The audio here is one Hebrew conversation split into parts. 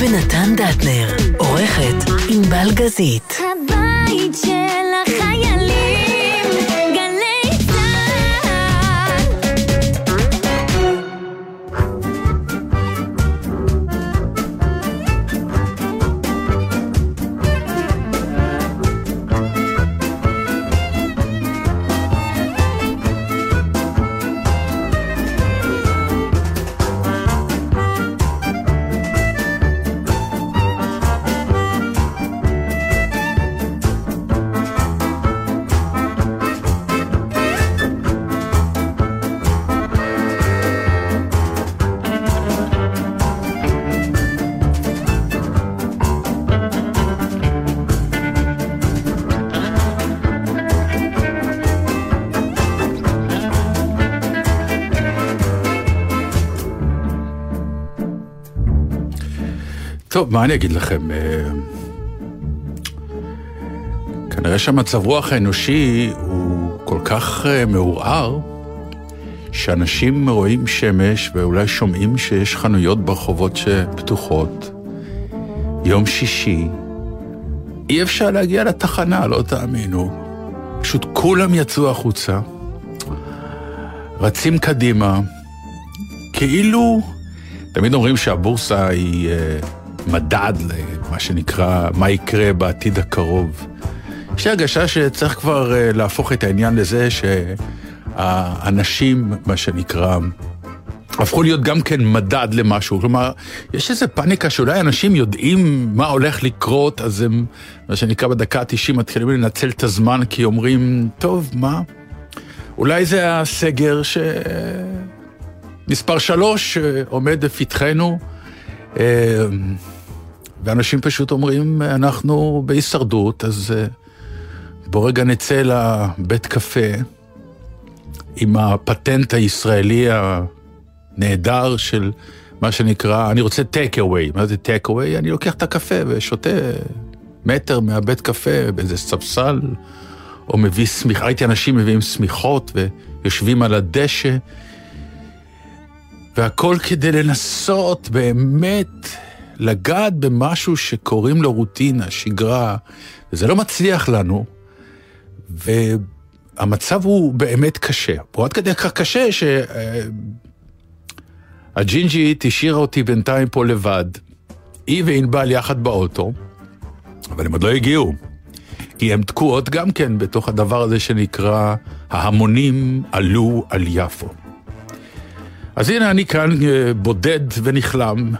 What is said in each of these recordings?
ונתן דטנר, עורכת ענבל גזית. הבית של החיילים, טוב, מה אני אגיד לכם? אה, כנראה שהמצב רוח האנושי הוא כל כך אה, מעורער, שאנשים רואים שמש ואולי שומעים שיש חנויות ברחובות שפתוחות. יום שישי, אי אפשר להגיע לתחנה, לא תאמינו. פשוט כולם יצאו החוצה, רצים קדימה, כאילו... תמיד אומרים שהבורסה היא אה, מדד למה שנקרא, מה יקרה בעתיד הקרוב. יש לי הרגשה שצריך כבר אה, להפוך את העניין לזה שהאנשים, מה שנקרא, הפכו להיות גם כן מדד למשהו. כלומר, יש איזו פאניקה שאולי אנשים יודעים מה הולך לקרות, אז הם, מה שנקרא, בדקה ה-90 מתחילים לנצל את הזמן, כי אומרים, טוב, מה? אולי זה הסגר ש... מספר שלוש אה, עומד לפתחנו, אה, ואנשים פשוט אומרים, אנחנו בהישרדות, אז אה, בוא רגע נצא לבית קפה עם הפטנט הישראלי הנהדר של מה שנקרא, אני רוצה טייק אווי. מה זה טייק אווי? אני לוקח את הקפה ושותה מטר מהבית קפה באיזה ספסל, או מביא שמיכה, ראיתי אנשים מביאים שמיכות ויושבים על הדשא. והכל כדי לנסות באמת לגעת במשהו שקוראים לו רוטינה, שגרה, וזה לא מצליח לנו, והמצב הוא באמת קשה. הוא עד כדי כך קשה שהג'ינג'ית השאירה אותי בינתיים פה לבד. היא וענבל יחד באוטו, אבל הם עוד לא הגיעו. כי הן תקועות גם כן בתוך הדבר הזה שנקרא ההמונים עלו על יפו. אז הנה אני כאן אה, בודד ונכלם,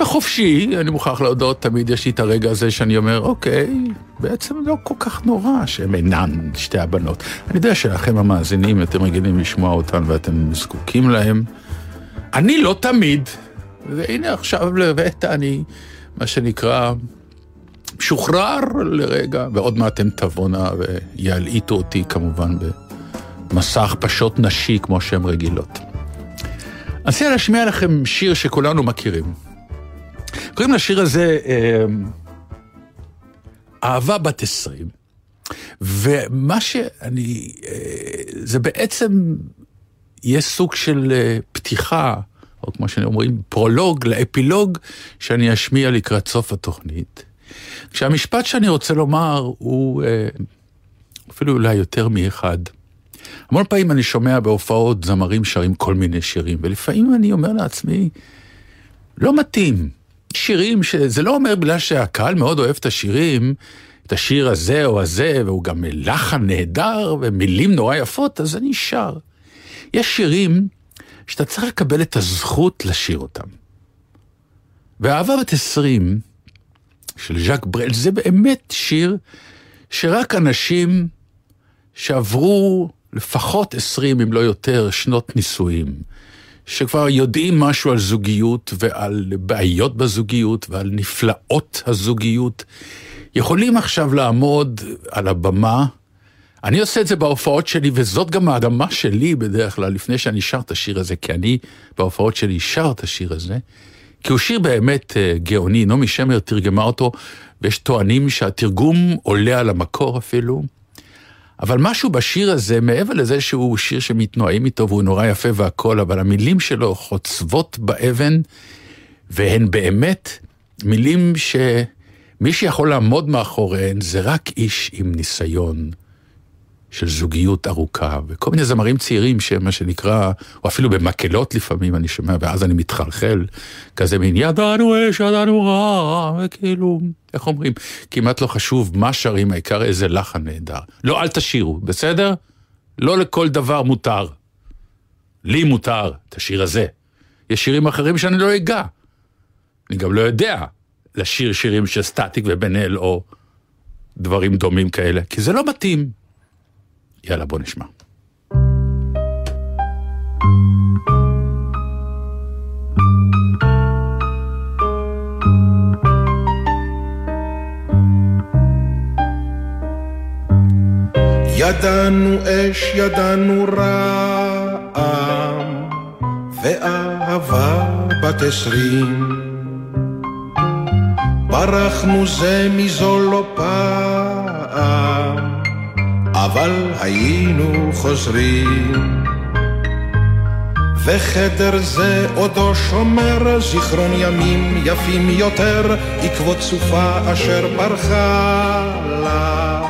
וחופשי, אני מוכרח להודות, תמיד יש לי את הרגע הזה שאני אומר, אוקיי, בעצם לא כל כך נורא שהן אינן שתי הבנות. אני יודע שלכם המאזינים, אתם רגילים לשמוע אותן ואתם זקוקים להם. אני לא תמיד, והנה עכשיו לרגע אני, מה שנקרא, משוחרר לרגע, ועוד מעט הן תבואנה ויעלעיטו אותי כמובן ב... מסע הכפשות נשי כמו שהן רגילות. אני רוצה להשמיע לכם שיר שכולנו מכירים. קוראים לשיר הזה אה, אהבה בת עשרים, ומה שאני, אה, זה בעצם יהיה סוג של אה, פתיחה, או כמו שאומרים, פרולוג לאפילוג שאני אשמיע לקראת סוף התוכנית. כשהמשפט שאני רוצה לומר הוא אפילו אולי יותר מאחד. המון פעמים אני שומע בהופעות זמרים שרים כל מיני שירים, ולפעמים אני אומר לעצמי, לא מתאים. שירים שזה לא אומר בגלל שהקהל מאוד אוהב את השירים, את השיר הזה או הזה, והוא גם לחן נהדר ומילים נורא יפות, אז אני שר. יש שירים שאתה צריך לקבל את הזכות לשיר אותם. ואהבה בת עשרים של ז'אק ברל זה באמת שיר שרק אנשים שעברו לפחות עשרים, אם לא יותר, שנות נישואים, שכבר יודעים משהו על זוגיות ועל בעיות בזוגיות ועל נפלאות הזוגיות, יכולים עכשיו לעמוד על הבמה. אני עושה את זה בהופעות שלי, וזאת גם האדמה שלי בדרך כלל, לפני שאני שר את השיר הזה, כי אני בהופעות שלי שר את השיר הזה, כי הוא שיר באמת uh, גאוני, נעמי שמר תרגמה אותו, ויש טוענים שהתרגום עולה על המקור אפילו. אבל משהו בשיר הזה, מעבר לזה שהוא שיר שמתנועים איתו והוא נורא יפה והכל, אבל המילים שלו חוצבות באבן, והן באמת מילים שמי שיכול לעמוד מאחוריהן זה רק איש עם ניסיון של זוגיות ארוכה, וכל מיני זמרים צעירים שהם מה שנקרא, או אפילו במקהלות לפעמים אני שומע, ואז אני מתחלחל, כזה מין ידענו אש, ידענו רע, וכאילו, איך אומרים, כמעט לא חשוב מה שרים, העיקר איזה לחן נהדר. לא, אל תשירו, בסדר? לא לכל דבר מותר. לי מותר את השיר הזה. יש שירים אחרים שאני לא אגע. אני גם לא יודע לשיר שירים של סטטיק ובן אל או דברים דומים כאלה, כי זה לא מתאים. יאללה, בוא נשמע. ידענו אש, ידענו רעם, ואהבה בת עשרים. ברחנו זה מזו לא פעם, אבל היינו חוזרים. וחדר זה עודו שומר זיכרון ימים יפים יותר, עקבות סופה אשר ברחה לה.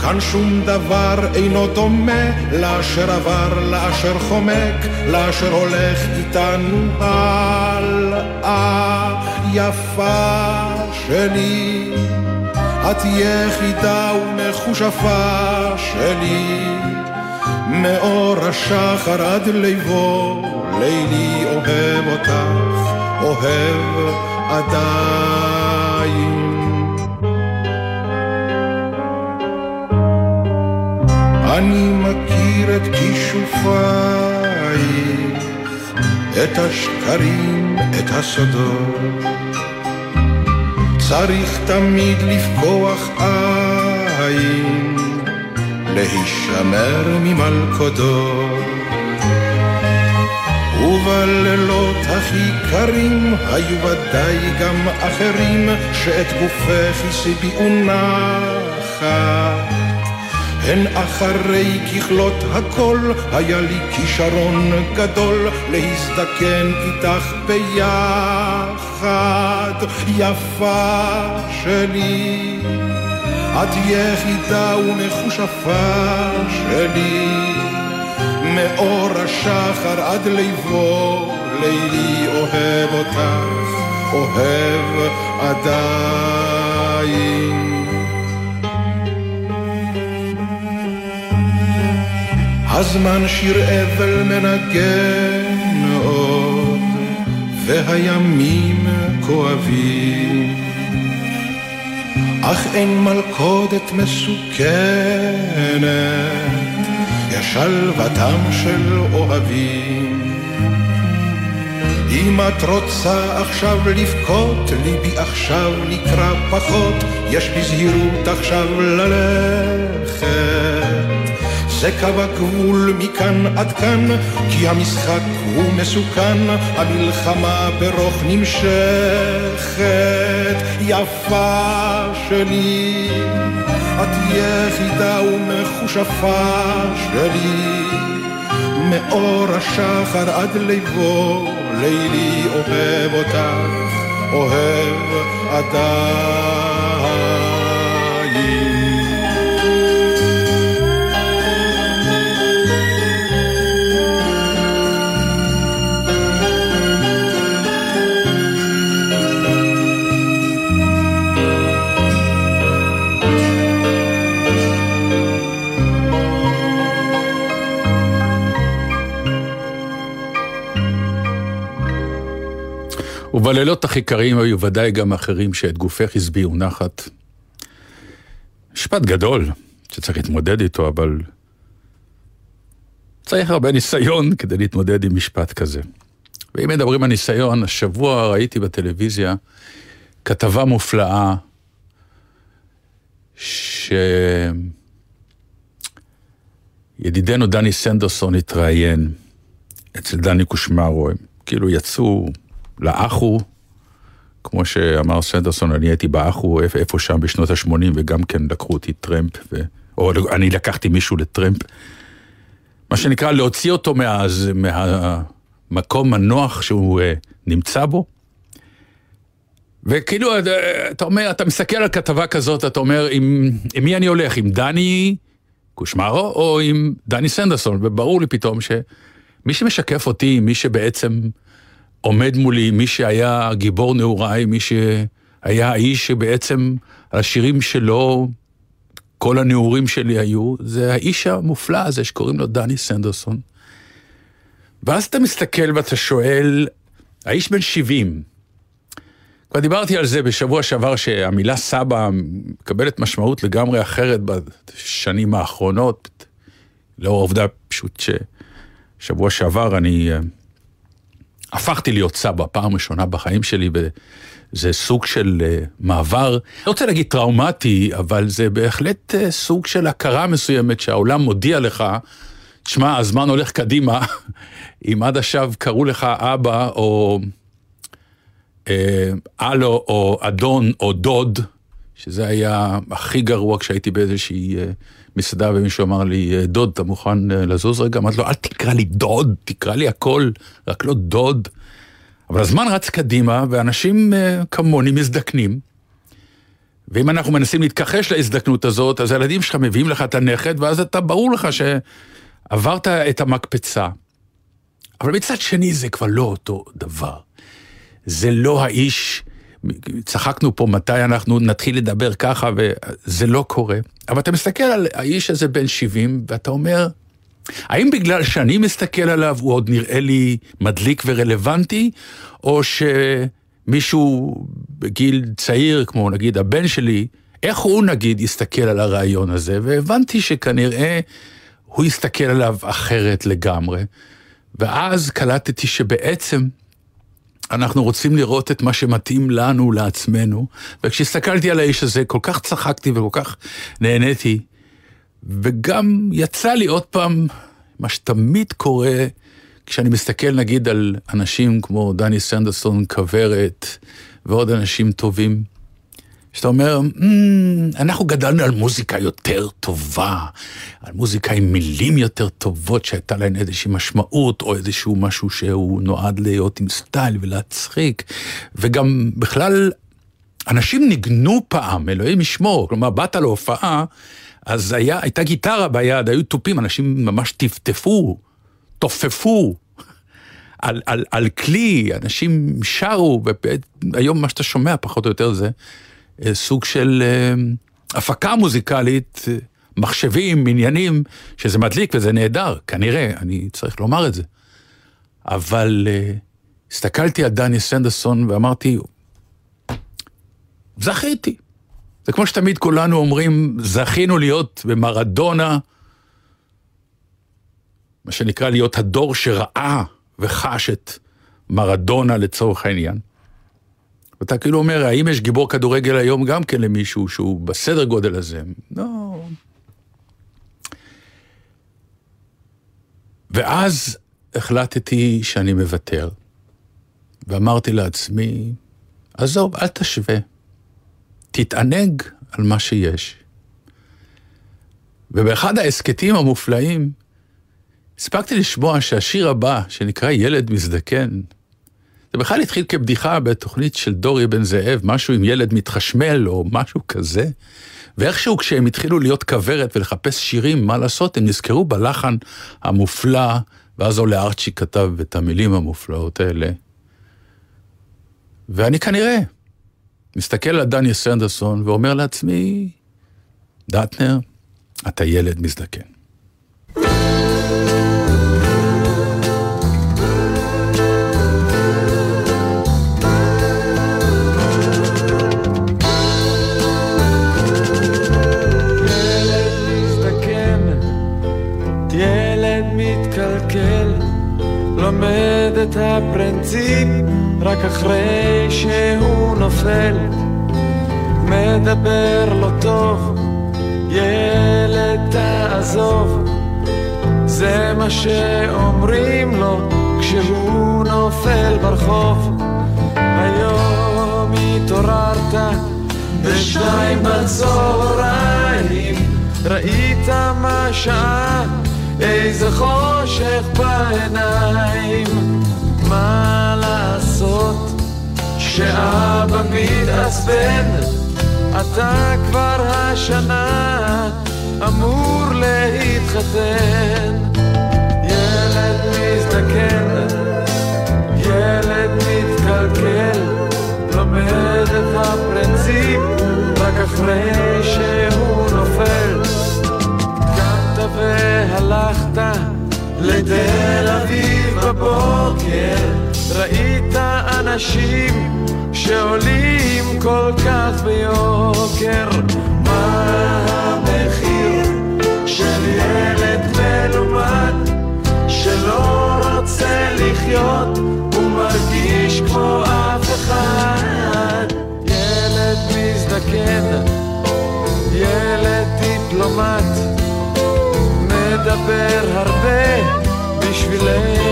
כאן שום דבר אינו דומה לאשר עבר, לאשר חומק, לאשר הולך איתנו הלאה. יפה שלי, את יחידה ומחושפה שלי, מאור השחר עד ליבו, לילי אוהב אותך, אוהב עדיין. אני מכיר את כישופייך, את השקרים, את הסודות. צריך תמיד לפקוח עין, להישמר ממלכודות. ובלילות הכי קרים היו ודאי גם אחרים שאת גופך השביעו נחת. הן אחרי ככלות הכל, היה לי כישרון גדול להזדקן איתך ביחד, יפה שלי. את יחידה ומחושפה שלי, מאור השחר עד ליבו, לילי אוהב אותך, אוהב עדיין. הזמן שיר אבל מנגן עוד, והימים כואבים. אך אין מלכודת מסוכנת, יש שלוותם של אוהבים. אם את רוצה עכשיו לבכות, ליבי עכשיו נקרא פחות, יש בזהירות עכשיו ללכת. זה קו הגבול מכאן עד כאן, כי המשחק הוא מסוכן, המלחמה ברוך נמשכת. יפה שלי, את יחידה ומחושפה שלי, מאור השחר עד ליבו, לילי אוהב אותך, אוהב עדיין. ובלילות הכי קרים היו ודאי גם אחרים שאת גופך השביעו נחת. משפט גדול שצריך להתמודד איתו, אבל צריך הרבה ניסיון כדי להתמודד עם משפט כזה. ואם מדברים על ניסיון, השבוע ראיתי בטלוויזיה כתבה מופלאה שידידנו דני סנדרסון התראיין אצל דני קושמרו, הם כאילו יצאו לאחו, כמו שאמר סנדרסון, אני הייתי באחו איפה שם בשנות ה-80 וגם כן לקחו אותי טרמפ, ו... או אני לקחתי מישהו לטרמפ. מה שנקרא להוציא אותו מה... מהמקום הנוח שהוא uh, נמצא בו, וכאילו, אה, אתה אומר, אתה מסתכל על כתבה כזאת, אתה אומר, עם, עם מי אני הולך? עם דני קושמרו או עם דני סנדרסון? וברור לי פתאום שמי שמשקף אותי, מי שבעצם עומד מולי, מי שהיה גיבור נעוריי, מי שהיה האיש שבעצם השירים שלו, כל הנעורים שלי היו, זה האיש המופלא הזה שקוראים לו דני סנדרסון. ואז אתה מסתכל ואתה שואל, האיש בן 70, כבר דיברתי על זה בשבוע שעבר, שהמילה סבא מקבלת משמעות לגמרי אחרת בשנים האחרונות, לאור העובדה פשוט ששבוע שעבר אני uh, הפכתי להיות סבא פעם ראשונה בחיים שלי, וזה סוג של uh, מעבר, לא רוצה להגיד טראומטי, אבל זה בהחלט uh, סוג של הכרה מסוימת שהעולם מודיע לך, תשמע, הזמן הולך קדימה, אם עד עכשיו קראו לך אבא או... הלו או אדון או דוד, שזה היה הכי גרוע כשהייתי באיזושהי אה, מסעדה ומישהו אמר לי, אה, דוד, אתה מוכן אה, לזוז רגע? אמרתי לו, אל תקרא לי דוד, תקרא לי הכל, רק לא דוד. אבל הזמן רץ קדימה, ואנשים כמוני מזדקנים. ואם אנחנו מנסים להתכחש להזדקנות הזאת, אז הילדים שלך מביאים לך את הנכד, ואז אתה, ברור לך שעברת את המקפצה. אבל מצד שני זה כבר לא אותו דבר. זה לא האיש, צחקנו פה מתי אנחנו נתחיל לדבר ככה, וזה לא קורה. אבל אתה מסתכל על האיש הזה בן 70, ואתה אומר, האם בגלל שאני מסתכל עליו הוא עוד נראה לי מדליק ורלוונטי, או שמישהו בגיל צעיר, כמו נגיד הבן שלי, איך הוא נגיד יסתכל על הרעיון הזה? והבנתי שכנראה הוא יסתכל עליו אחרת לגמרי. ואז קלטתי שבעצם אנחנו רוצים לראות את מה שמתאים לנו, לעצמנו, וכשהסתכלתי על האיש הזה, כל כך צחקתי וכל כך נהניתי, וגם יצא לי עוד פעם, מה שתמיד קורה, כשאני מסתכל נגיד על אנשים כמו דני סנדרסון, כוורת, ועוד אנשים טובים, שאתה אומר, mm, אנחנו גדלנו על מוזיקה יותר טובה, על מוזיקה עם מילים יותר טובות שהייתה להן איזושהי משמעות, או איזשהו משהו שהוא נועד להיות עם סטייל ולהצחיק, וגם בכלל, אנשים ניגנו פעם, אלוהים ישמור, כלומר, באת להופעה, אז היה, הייתה גיטרה ביד, היו תופים, אנשים ממש טפטפו, תופפו. על, על, על כלי, אנשים שרו, והיום מה שאתה שומע פחות או יותר זה סוג של אה, הפקה מוזיקלית, אה, מחשבים, עניינים, שזה מדליק וזה נהדר, כנראה, אני צריך לומר את זה. אבל הסתכלתי על דני סנדרסון ואמרתי, זכיתי. זה כמו שתמיד כולנו אומרים, זכינו להיות במרדונה, מה שנקרא להיות הדור שראה וחש את מרדונה לצורך העניין. ואתה כאילו אומר, האם יש גיבור כדורגל היום גם כן למישהו שהוא בסדר גודל הזה? לא. ואז החלטתי שאני מוותר, ואמרתי לעצמי, עזוב, אל תשווה. תתענג על מה שיש. ובאחד ההסכתים המופלאים, הספקתי לשמוע שהשיר הבא, שנקרא ילד מזדקן, זה בכלל התחיל כבדיחה בתוכנית של דורי בן זאב, משהו עם ילד מתחשמל או משהו כזה. ואיכשהו כשהם התחילו להיות כוורת ולחפש שירים, מה לעשות, הם נזכרו בלחן המופלא, ואז עולה ארצ'י כתב את המילים המופלאות האלה. ואני כנראה מסתכל על דני סנדרסון ואומר לעצמי, דטנר, אתה ילד מזדקן. רק אחרי שהוא נופל מדבר לא טוב, ילד תעזוב. זה מה שאומרים לו כשהוא נופל ברחוב. היום התעוררת בשתיים בצהריים ראית מה שעה איזה חושך בעיניים, מה לעשות כשאבא מתעצבן, אתה כבר השנה אמור להתחתן. ילד מזדקן, ילד מתקלקל, לומד את הפרינציפ רק אחרי שהוא נופל. קמת והלכת לתל אביב בבוקר, ראית אנשים שעולים כל כך ביוקר. מה המחיר של ילד מלומד שלא רוצה לחיות ומרגיש כמו אף אחד? ילד מזדקן, ילד דיפלומט, מדבר הרבה, בשבילנו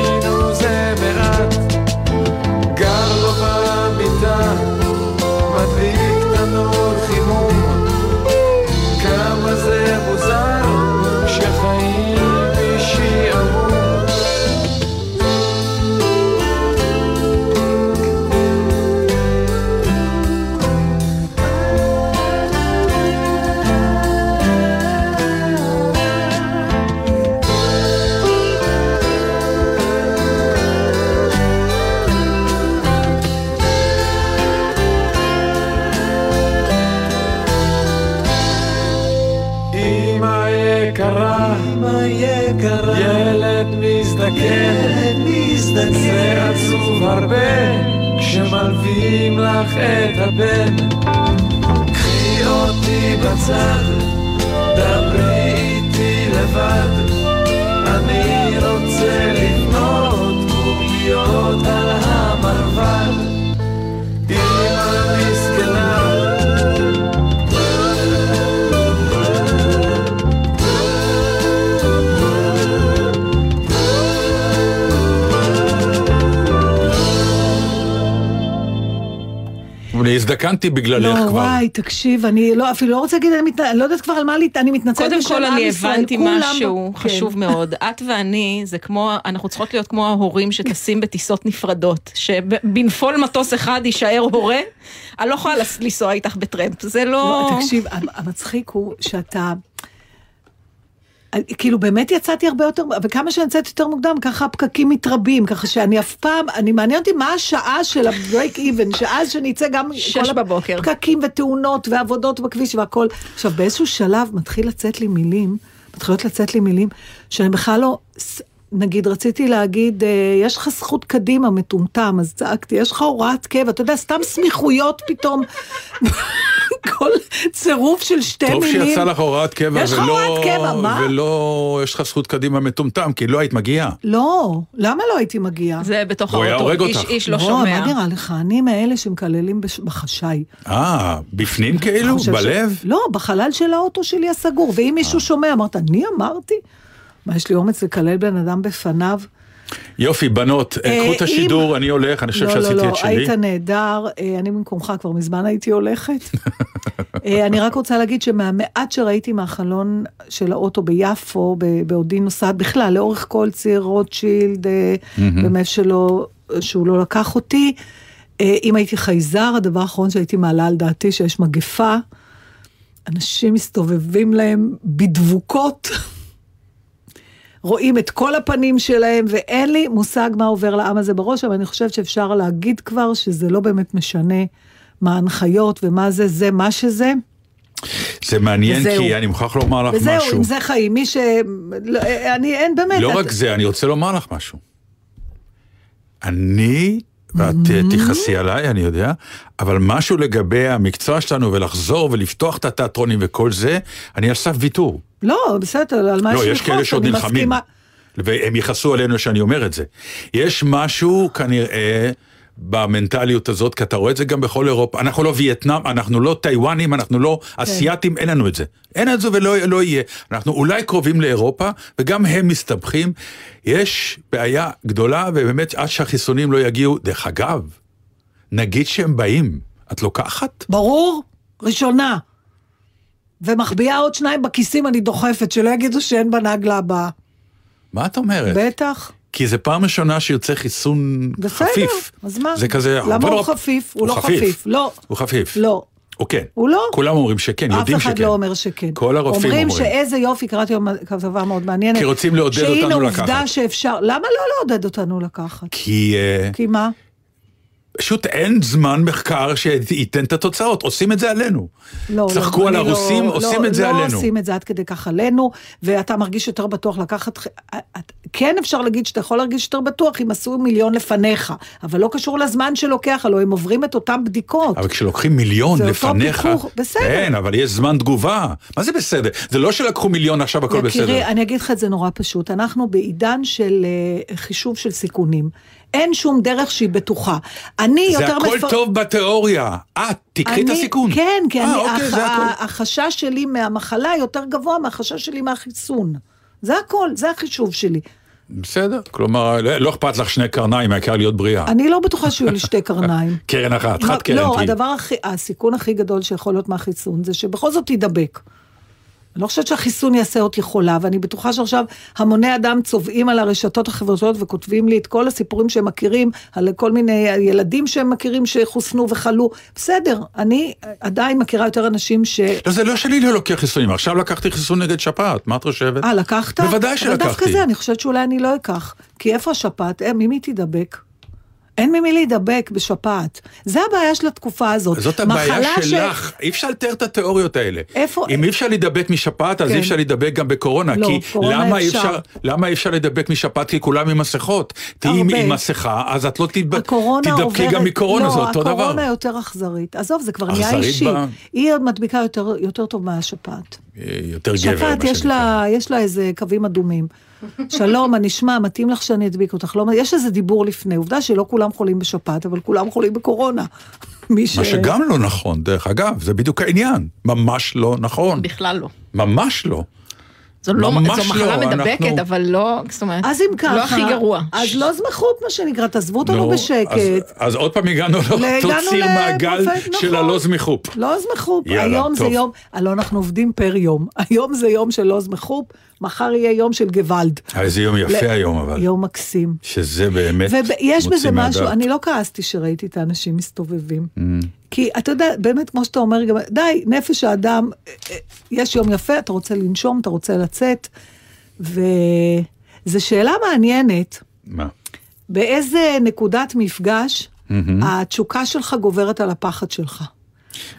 הרבה, כשמלווים לך את הבן. קחי אותי בצד, אני הזדקנתי בגללך לא, כבר. וואי, תקשיב, אני לא, אפילו לא רוצה להגיד, אני, מת... אני לא יודעת כבר על מה, להת- אני מתנצלת קודם בשם כל עם אני ישראל, הבנתי כולם- משהו כן. חשוב מאוד. את ואני, זה כמו, אנחנו צריכות להיות כמו ההורים שטסים בטיסות נפרדות, שבנפול מטוס אחד יישאר הורה, אני לא יכולה לנסוע איתך בטרמפ, זה לא... לא, תקשיב, המצחיק הוא שאתה... כאילו באמת יצאתי הרבה יותר, וכמה שאני יוצאת יותר מוקדם, ככה הפקקים מתרבים, ככה שאני אף פעם, אני מעניין אותי מה השעה של ה-break even, שאז שנצא גם... שש כל בבוקר. הפקקים ותאונות ועבודות בכביש והכל. עכשיו, באיזשהו שלב מתחיל לצאת לי מילים, מתחילות לצאת לי מילים, שאני בכלל לא... נגיד, רציתי להגיד, אה, יש לך זכות קדימה, מטומטם, אז צעקתי, יש לך הוראת קבע, אתה יודע, סתם סמיכויות פתאום, כל צירוף של שתי טוב מילים. שיצא לך הוראת קבע, יש ולא, הוראת קבע, מה? ולא, יש לך זכות קדימה מטומטם, כי לא היית מגיעה. לא, למה לא הייתי מגיעה? זה בתוך היה האוטו, הורג איש, אותך. איש לא מה שומע. נראה לך? אני מאלה שמקללים בש- בחשאי. אה, בפנים כאילו? חושב ש- בלב? לא, בחלל של האוטו שלי הסגור. ואם מישהו שומע, אמרת, אני אמרתי? מה, יש לי אומץ לקלל בן אדם בפניו? יופי, בנות, אה, קחו את השידור, אני הולך, אני חושב לא, שעשיתי לא, את לא, שלי. היית נהדר, אה, אני במקומך כבר מזמן הייתי הולכת. אה, אני רק רוצה להגיד שמהמעט שראיתי מהחלון של האוטו ביפו, בעודי נוסעת בכלל, לאורך כל ציר רוטשילד, אה, באמת שלא, שהוא לא לקח אותי. אה, אם הייתי חייזר, הדבר האחרון שהייתי מעלה על דעתי, שיש מגפה, אנשים מסתובבים להם בדבוקות. רואים את כל הפנים שלהם, ואין לי מושג מה עובר לעם הזה בראש, אבל אני חושבת שאפשר להגיד כבר שזה לא באמת משנה מה ההנחיות ומה זה, זה מה שזה. זה מעניין, וזהו. כי אני מוכרח לומר לך וזהו, משהו. עם זה חיים. מי ש... לא, אני, אין באמת. לא את- רק זה, אני רוצה לומר לך משהו. אני, ואת אה, תכעסי עליי, אני יודע, אבל משהו לגבי המקצוע שלנו ולחזור ולפתוח את התיאטרונים וכל זה, אני על סף ויתור. לא, בסדר, על מה לא, יש יש כאלה שעוד נלחמים. והם יכעסו עלינו שאני אומר את זה. יש משהו כנראה במנטליות הזאת, כי אתה רואה את זה גם בכל אירופה, אנחנו לא וייטנאם, אנחנו לא טיוואנים, אנחנו לא כן. אסייתים, אין לנו את זה. אין את זה ולא לא יהיה. אנחנו אולי קרובים לאירופה, וגם הם מסתבכים. יש בעיה גדולה, ובאמת עד שהחיסונים לא יגיעו, דרך אגב, נגיד שהם באים, את לוקחת? ברור, ראשונה. ומחביאה עוד שניים בכיסים, אני דוחפת, שלא יגידו שאין בנגלה הבאה. מה את אומרת? בטח. כי זה פעם ראשונה שיוצא חיסון בסדר, חפיף. אז מה? זה כזה... למה הוא לא- חפיף? הוא לא חפיף. לא. הוא חפיף. לא. הוא כן. הוא לא. כולם אומרים שכן, אף יודעים שכן. אחד לא אומר שכן. כל הרופאים אומרים. אומרים. שאיזה יופי, קראתי היום כתבה מאוד מעניינת. כי רוצים לעודד אותנו שהנה עובדה לקחת. שאפשר, למה לא לעודד אותנו לקחת? כי אה, כי מה? פשוט אין זמן מחקר שייתן את התוצאות, עושים את זה עלינו. לא, צחקו לא, על אני לא- הרוסים, עושים לא, את זה לא עלינו. עושים את זה עד כדי כך עלינו, ואתה מרגיש יותר בטוח לקחת... ח- את- כן אפשר להגיד שאתה יכול להרגיש יותר בטוח אם עשו מיליון לפניך, אבל לא קשור לזמן שלוקח, הלוא הם עוברים את אותן בדיקות. אבל כשלוקחים מיליון זה אותו לפניך, פיתוח, בסדר. כן, אבל יש זמן תגובה. מה זה בסדר? זה לא שלקחו מיליון עכשיו הכל בסדר. יקירי, אני אגיד לך את זה נורא פשוט. אנחנו בעידן של אה, חישוב של סיכונים. אין שום דרך שהיא בטוחה. אני זה יותר... הכל מפר- טוב בתיאוריה. את, תקחי את אני- הסיכון. כן, כי אה, אני, אוקיי, זה הח- הכל. החשש שלי מהמחלה יותר גבוה מהחשש שלי מהחיסון. זה הכל, זה החישוב שלי. בסדר, כלומר, לא לא אכפת לך שני קרניים, העיקר להיות בריאה. אני לא בטוחה שיהיו לי שתי קרניים. קרן אחת, חד קרן לא. הדבר הכי, הסיכון הכי גדול שיכול להיות מהחיסון זה שבכל זאת תידבק. אני לא חושבת שהחיסון יעשה אותי חולה, ואני בטוחה שעכשיו המוני אדם צובעים על הרשתות החברתיות וכותבים לי את כל הסיפורים שהם מכירים, על כל מיני ילדים שהם מכירים שחוסנו וחלו. בסדר, אני עדיין מכירה יותר אנשים ש... לא, זה לא שאני לא לוקח חיסונים, עכשיו לקחתי חיסון נגד שפעת, מה את חושבת? אה, לקחת? בוודאי אבל שלקחתי. דווקא זה, אני חושבת שאולי אני לא אקח. כי איפה השפעת? אה, ממי תידבק? אין ממי להידבק בשפעת. זה הבעיה של התקופה הזאת. זאת הבעיה מחלה ש- שלך, אי אפשר לתאר את התיאוריות האלה. איפה- אם אי אפשר להידבק משפעת, אז כן. אי אפשר להידבק גם בקורונה. לא, כי קורונה למה אפשר. אפשר, למה אי אפשר להידבק משפעת? כי כולם עם מסכות. תהיי עם-. עם מסכה, אז את לא תדבק- תידבקי עוברת... גם מקורונה, זה אותו לא, דבר. הקורונה יותר אכזרית. עזוב, זה כבר נהיה אישי. בה? היא מדביקה יותר, יותר טוב מהשפעת. אה, יותר גבר, שפעת, יש. לה, יש לה איזה קווים אדומים. שלום, מה נשמע? מתאים לך שאני אדביק אותך? לא, יש איזה דיבור לפני. עובדה שלא כולם חולים בשפעת, אבל כולם חולים בקורונה. מי ש... מה שגם לא נכון, דרך אגב, זה בדיוק העניין. ממש לא נכון. בכלל לא. ממש לא. זו, לא, ממש זו מחלה לא, מדבקת, אנחנו- אבל לא, זאת אומרת, אז אם ככה... לא הכי גרוע. אז לא זמחות, מה שנקרא, תעזבו אותנו נו, בשקט. אז- אז עוד פעם הגענו לאותו ציר מעגל של נכון. הלא זמיחופ. לא זמחופ, היום זה טוב. יום, הלוא אנחנו עובדים פר יום. היום זה יום של לא זמחופ, מחר יהיה יום של גוואלד. איזה יום יפה ל- היום אבל. יום מקסים. שזה באמת ויש מוציא בזה משהו, מהדעת. אני לא כעסתי שראיתי את האנשים מסתובבים. Mm. כי אתה יודע, באמת, כמו שאתה אומר, גם, די, נפש האדם, אה, אה, יש יום יפה, אתה רוצה לנשום, אתה רוצה לצאת, וזו שאלה מעניינת, מה? באיזה נקודת מפגש התשוקה שלך גוברת על הפחד שלך.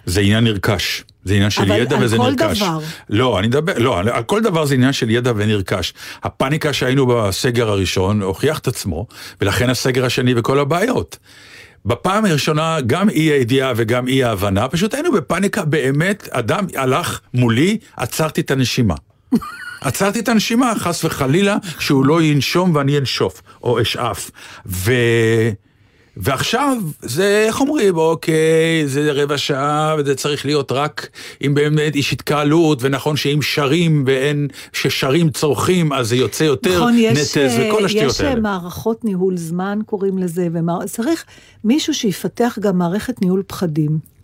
זה עניין נרכש. זה עניין של אבל ידע על וזה כל נרכש. דבר. לא, אני מדבר, לא, על כל דבר זה עניין של ידע ונרכש. הפאניקה שהיינו בסגר הראשון הוכיח את עצמו, ולכן הסגר השני וכל הבעיות. בפעם הראשונה גם אי הידיעה וגם אי ההבנה, פשוט היינו בפאניקה באמת, אדם הלך מולי, עצרתי את הנשימה. עצרתי את הנשימה, חס וחלילה, שהוא לא ינשום ואני אנשוף, או אשאף. ו... ועכשיו, זה, איך אומרים, אוקיי, זה רבע שעה, וזה צריך להיות רק אם באמת יש התקהלות, ונכון שאם שרים ואין, ששרים צורכים, אז זה יוצא יותר נכון, יש, נטז אה, וכל השטויות יש האלה. אה, מערכות ניהול זמן, קוראים לזה, וצריך מישהו שיפתח גם מערכת ניהול פחדים.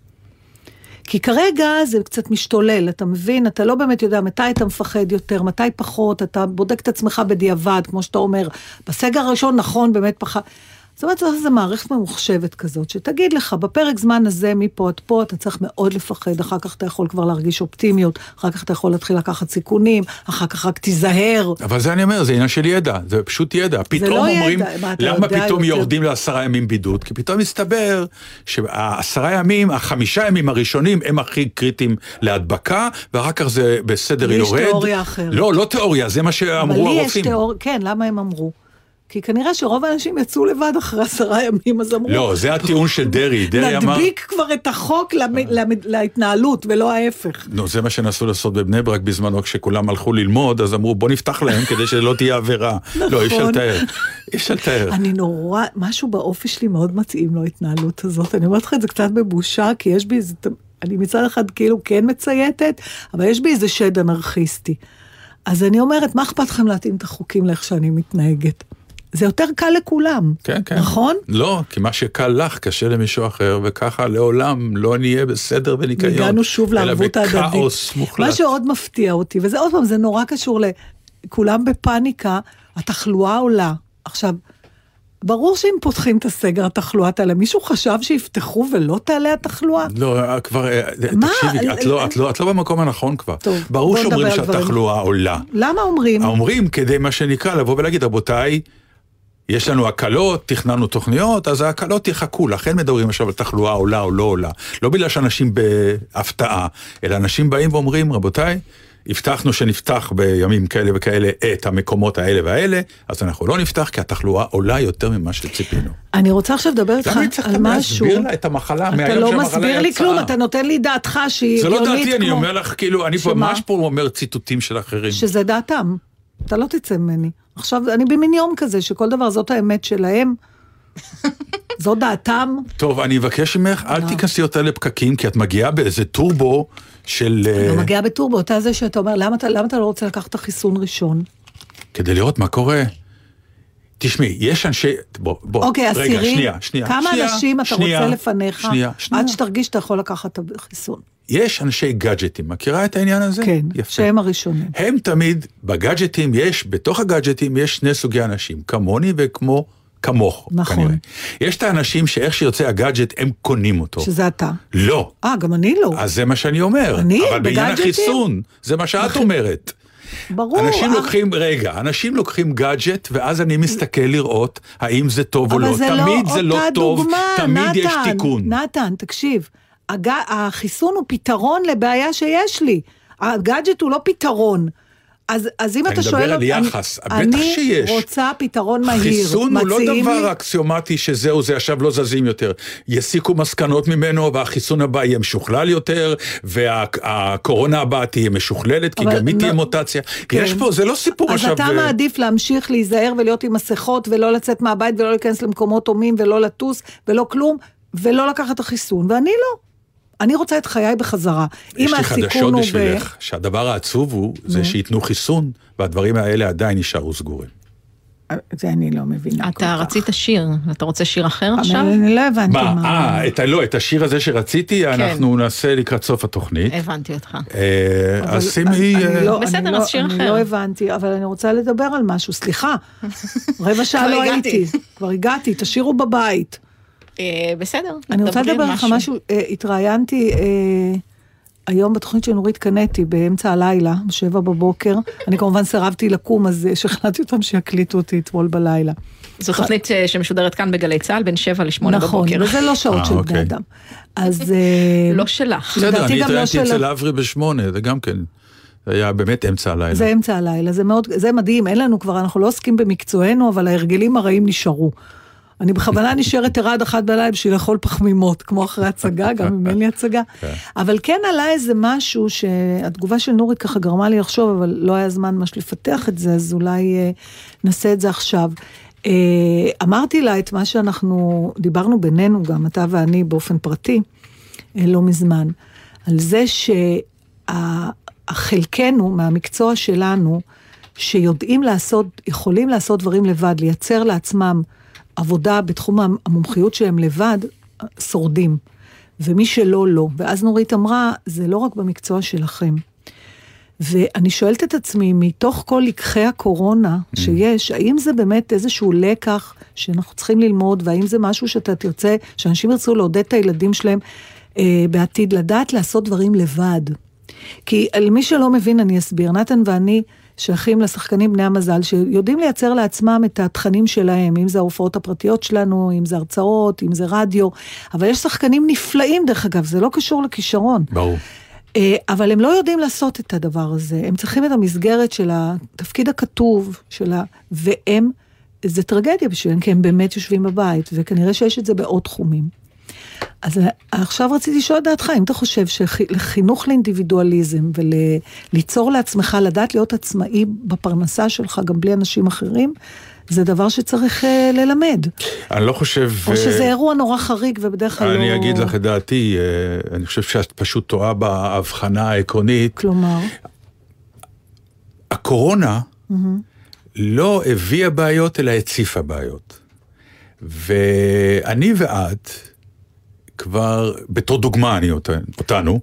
כי כרגע זה קצת משתולל, אתה מבין? אתה לא באמת יודע מתי אתה מפחד יותר, מתי פחות, אתה בודק את עצמך בדיעבד, כמו שאתה אומר. בסגר הראשון, נכון, באמת פחד. זאת אומרת, זו מערכת ממוחשבת כזאת, שתגיד לך, בפרק זמן הזה, מפה עד פה, אתה צריך מאוד לפחד, אחר כך אתה יכול כבר להרגיש אופטימיות, אחר כך אתה יכול להתחיל לקחת סיכונים, אחר כך רק תיזהר. אבל זה אני אומר, זה עניין של ידע, זה פשוט ידע. פתאום לא ידע, אומרים, אתה למה פתאום יותר? יורדים לעשרה ימים בידוד? כי פתאום מסתבר שהעשרה ימים, החמישה ימים הראשונים הם הכי קריטיים להדבקה, ואחר כך זה בסדר לי יש יורד. תיאוריה אחרת. לא, לא תיאוריה, זה מה שאמרו הרופאים. כן, למה הם אמרו? כי כנראה שרוב האנשים יצאו לבד אחרי עשרה ימים, אז אמרו, לא, זה הטיעון של דרעי, דרעי אמר... נדביק כבר את החוק למ- להתנהלות, ולא ההפך. נו, זה מה שנסו לעשות בבני ברק בזמנו, כשכולם הלכו ללמוד, אז אמרו, בוא נפתח להם כדי שלא תהיה עבירה. לא, אי אפשר נכון. לתאר. אי אפשר לתאר. אני נורא, משהו באופי שלי מאוד מתאים להתנהלות הזאת. אני אומרת לך את זה קצת בבושה, כי יש בי איזה, אני מצד אחד כאילו כן מצייתת, אבל יש בי איזה שד אנרכיסטי. אז אני אומרת, מה אכפת לכם להתאים את החוקים לאיך שאני מתנהגת? זה יותר קל לכולם, כן, כן. נכון? לא, כי מה שקל לך קשה למישהו אחר, וככה לעולם לא נהיה בסדר וניקיון. הגענו שוב לערבות אלא ההדדית. בכאוס מוחלט. מה שעוד מפתיע אותי, וזה עוד פעם, זה נורא קשור ל... כולם בפאניקה, התחלואה עולה. עכשיו, ברור שאם פותחים את הסגר התחלואה תעלה, מישהו חשב שיפתחו ולא תעלה התחלואה? לא, כבר, אה, מה? תקשיבי, את לא, את, לא, את לא במקום הנכון כבר. טוב, ברור שאומרים. שהתחלואה עולה. למה אומרים? אומרים כדי מה שנקרא לבוא ולהגיד, רבותיי, יש לנו הקלות, תכננו תוכניות, אז ההקלות יחכו, לכן מדברים עכשיו על תחלואה עולה או לא עולה. לא בגלל שאנשים בהפתעה, אלא אנשים באים ואומרים, רבותיי, הבטחנו שנפתח בימים כאלה וכאלה את המקומות האלה והאלה, אז אנחנו לא נפתח כי התחלואה עולה יותר ממה שציפינו. אני רוצה עכשיו לדבר איתך למה על משהו. להסביר לה את המחלה אתה מהיום לא שהמחלה מסביר לי יצאה? כלום, אתה נותן לי דעתך שהיא זה לא הגיונית דעתי, אני כמו- אומר לך, כאילו, אני? ממש פה אומר ציטוטים של אחרים. שזה דעתם. אתה לא תצא ממני. עכשיו, אני במין יום כזה, שכל דבר זאת האמת שלהם. זו דעתם. טוב, אני אבקש ממך, אל לא. תיכנסי יותר לפקקים, כי את מגיעה באיזה טורבו של... אה, לא מגיע בטורבו, אתה זה שאתה אומר, למה אתה, למה אתה לא רוצה לקחת את החיסון ראשון? כדי לראות מה קורה. תשמעי, יש אנשי... בוא, בוא, אוקיי, רגע, אסירים, שנייה, שנייה. כמה שנייה, אנשים אתה שנייה, רוצה לפניך, שנייה, שנייה. עד שתרגיש שאתה יכול לקחת את החיסון? יש אנשי גאדג'טים, מכירה את העניין הזה? כן, יפה. שהם הראשונים. הם תמיד, בגאדג'טים יש, בתוך הגאדג'טים יש שני סוגי אנשים, כמוני וכמו כמוך, נכון. כנראה. יש את האנשים שאיך שיוצא הגאדג'ט, הם קונים אותו. שזה אתה. לא. אה, גם אני לא. אז זה מה שאני אומר. אני? אבל בעניין בגאדג'טים? החיסון, זה מה שאת אומרת. ברור. אנשים אה, לוקחים, רגע, אנשים לוקחים גאדג'ט, ואז אני מסתכל לראות האם זה טוב או אבל לא. זה תמיד לא זה לא טוב, דוגמה, תמיד יש נתן, תיקון. נתן, תקשיב, הג... החיסון הוא פתרון לבעיה שיש לי. הגאדג'ט הוא לא פתרון. אז, אז אם אני אתה מדבר שואל... על אותי- יחס, אני, בטח שיש. אני רוצה פתרון מהיר. חיסון הוא לא דבר לי- אקסיומטי שזהו זה עכשיו לא זזים יותר. יסיקו מסקנות ממנו והחיסון הבא יהיה משוכלל יותר והקורונה הבאה תהיה משוכללת כי גם היא תהיה מוטציה. כן. יש פה, זה לא סיפור אז עכשיו... אתה אה, מעדיף להמשיך להיזהר ולהיות עם מסכות ולא לצאת מהבית ולא להיכנס למקומות הומים ולא לטוס ולא כלום ולא לקחת את החיסון, ואני לא. אני רוצה את חיי בחזרה. יש אם לי הסיכון חדשות הוא ב... בשבילך, שהדבר העצוב הוא, זה שייתנו חיסון, והדברים האלה עדיין יישארו סגורים. זה אני לא מבינה כל אתה כך. רצית שיר, אתה רוצה שיר אחר עכשיו? אני לא הבנתי מה, מה... אה, את ה- לא, את השיר הזה שרציתי, אנחנו נעשה לקראת סוף התוכנית. הבנתי אותך. אה, אז שימי... אני אה, לא- בסדר, אני לא- אז שיר אני אחר. לא הבנתי, אבל אני רוצה לדבר על משהו. סליחה, רבע שעה לא. הייתי. כבר הגעתי, תשאירו בבית. אה, בסדר, אני רוצה לדבר איתך משהו, אה, התראיינתי אה, היום בתוכנית של נורית קנטי באמצע הלילה, בשבע בבוקר. אני כמובן סירבתי לקום, אז שכנעתי אותם שיקליטו אותי אתמול בלילה. זו תוכנית שמשודרת כאן בגלי צה"ל בין 7 ל-8 נכון, בבוקר. וזה לא שעות של בני אוקיי. אדם. אז... לא שלך. בסדר, אני לא התראיינתי אצל אברי בשמונה, זה גם כן, זה היה באמת אמצע הלילה. זה אמצע הלילה, זה מאוד, זה מדהים, אין לנו כבר, אנחנו לא עוסקים במקצוענו, אבל ההרגלים הרעים נשארו. אני בכוונה נשארת ערה עד אחת בלילה בשביל לאכול פחמימות, כמו אחרי הצגה, גם אם אין לי הצגה. אבל כן עלה איזה משהו שהתגובה של נורית ככה גרמה לי לחשוב, אבל לא היה זמן ממש לפתח את זה, אז אולי אה, נעשה את זה עכשיו. אה, אמרתי לה את מה שאנחנו דיברנו בינינו, גם אתה ואני באופן פרטי, אה, לא מזמן, על זה שהחלקנו מהמקצוע שלנו, שיודעים לעשות, יכולים לעשות דברים לבד, לייצר לעצמם עבודה בתחום המומחיות שלהם לבד, שורדים. ומי שלא, לא. ואז נורית אמרה, זה לא רק במקצוע שלכם. ואני שואלת את עצמי, מתוך כל לקחי הקורונה שיש, האם זה באמת איזשהו לקח שאנחנו צריכים ללמוד, והאם זה משהו שאתה תרצה, שאנשים ירצו לעודד את הילדים שלהם אה, בעתיד, לדעת לעשות דברים לבד. כי על מי שלא מבין, אני אסביר. נתן ואני שייכים לשחקנים בני המזל, שיודעים לייצר לעצמם את התכנים שלהם, אם זה ההופעות הפרטיות שלנו, אם זה הרצאות, אם זה רדיו, אבל יש שחקנים נפלאים, דרך אגב, זה לא קשור לכישרון. ברור. אה, אבל הם לא יודעים לעשות את הדבר הזה, הם צריכים את המסגרת של התפקיד הכתוב, של ה... והם, זה טרגדיה בשבילם, כי הם באמת יושבים בבית, וכנראה שיש את זה בעוד תחומים. אז עכשיו רציתי לשאול את דעתך, אם אתה חושב שחינוך לאינדיבידואליזם וליצור לעצמך, לדעת להיות עצמאי בפרנסה שלך, גם בלי אנשים אחרים, זה דבר שצריך uh, ללמד. אני לא חושב... או שזה אירוע נורא חריג ובדרך כלל לא... אני אגיד לך את דעתי, אה, אני חושב שאת פשוט טועה בהבחנה העקרונית. כלומר? הקורונה לא הביאה בעיות, אלא הציפה בעיות. ואני ואת, כבר, בתור דוגמה אני אותן, אותנו,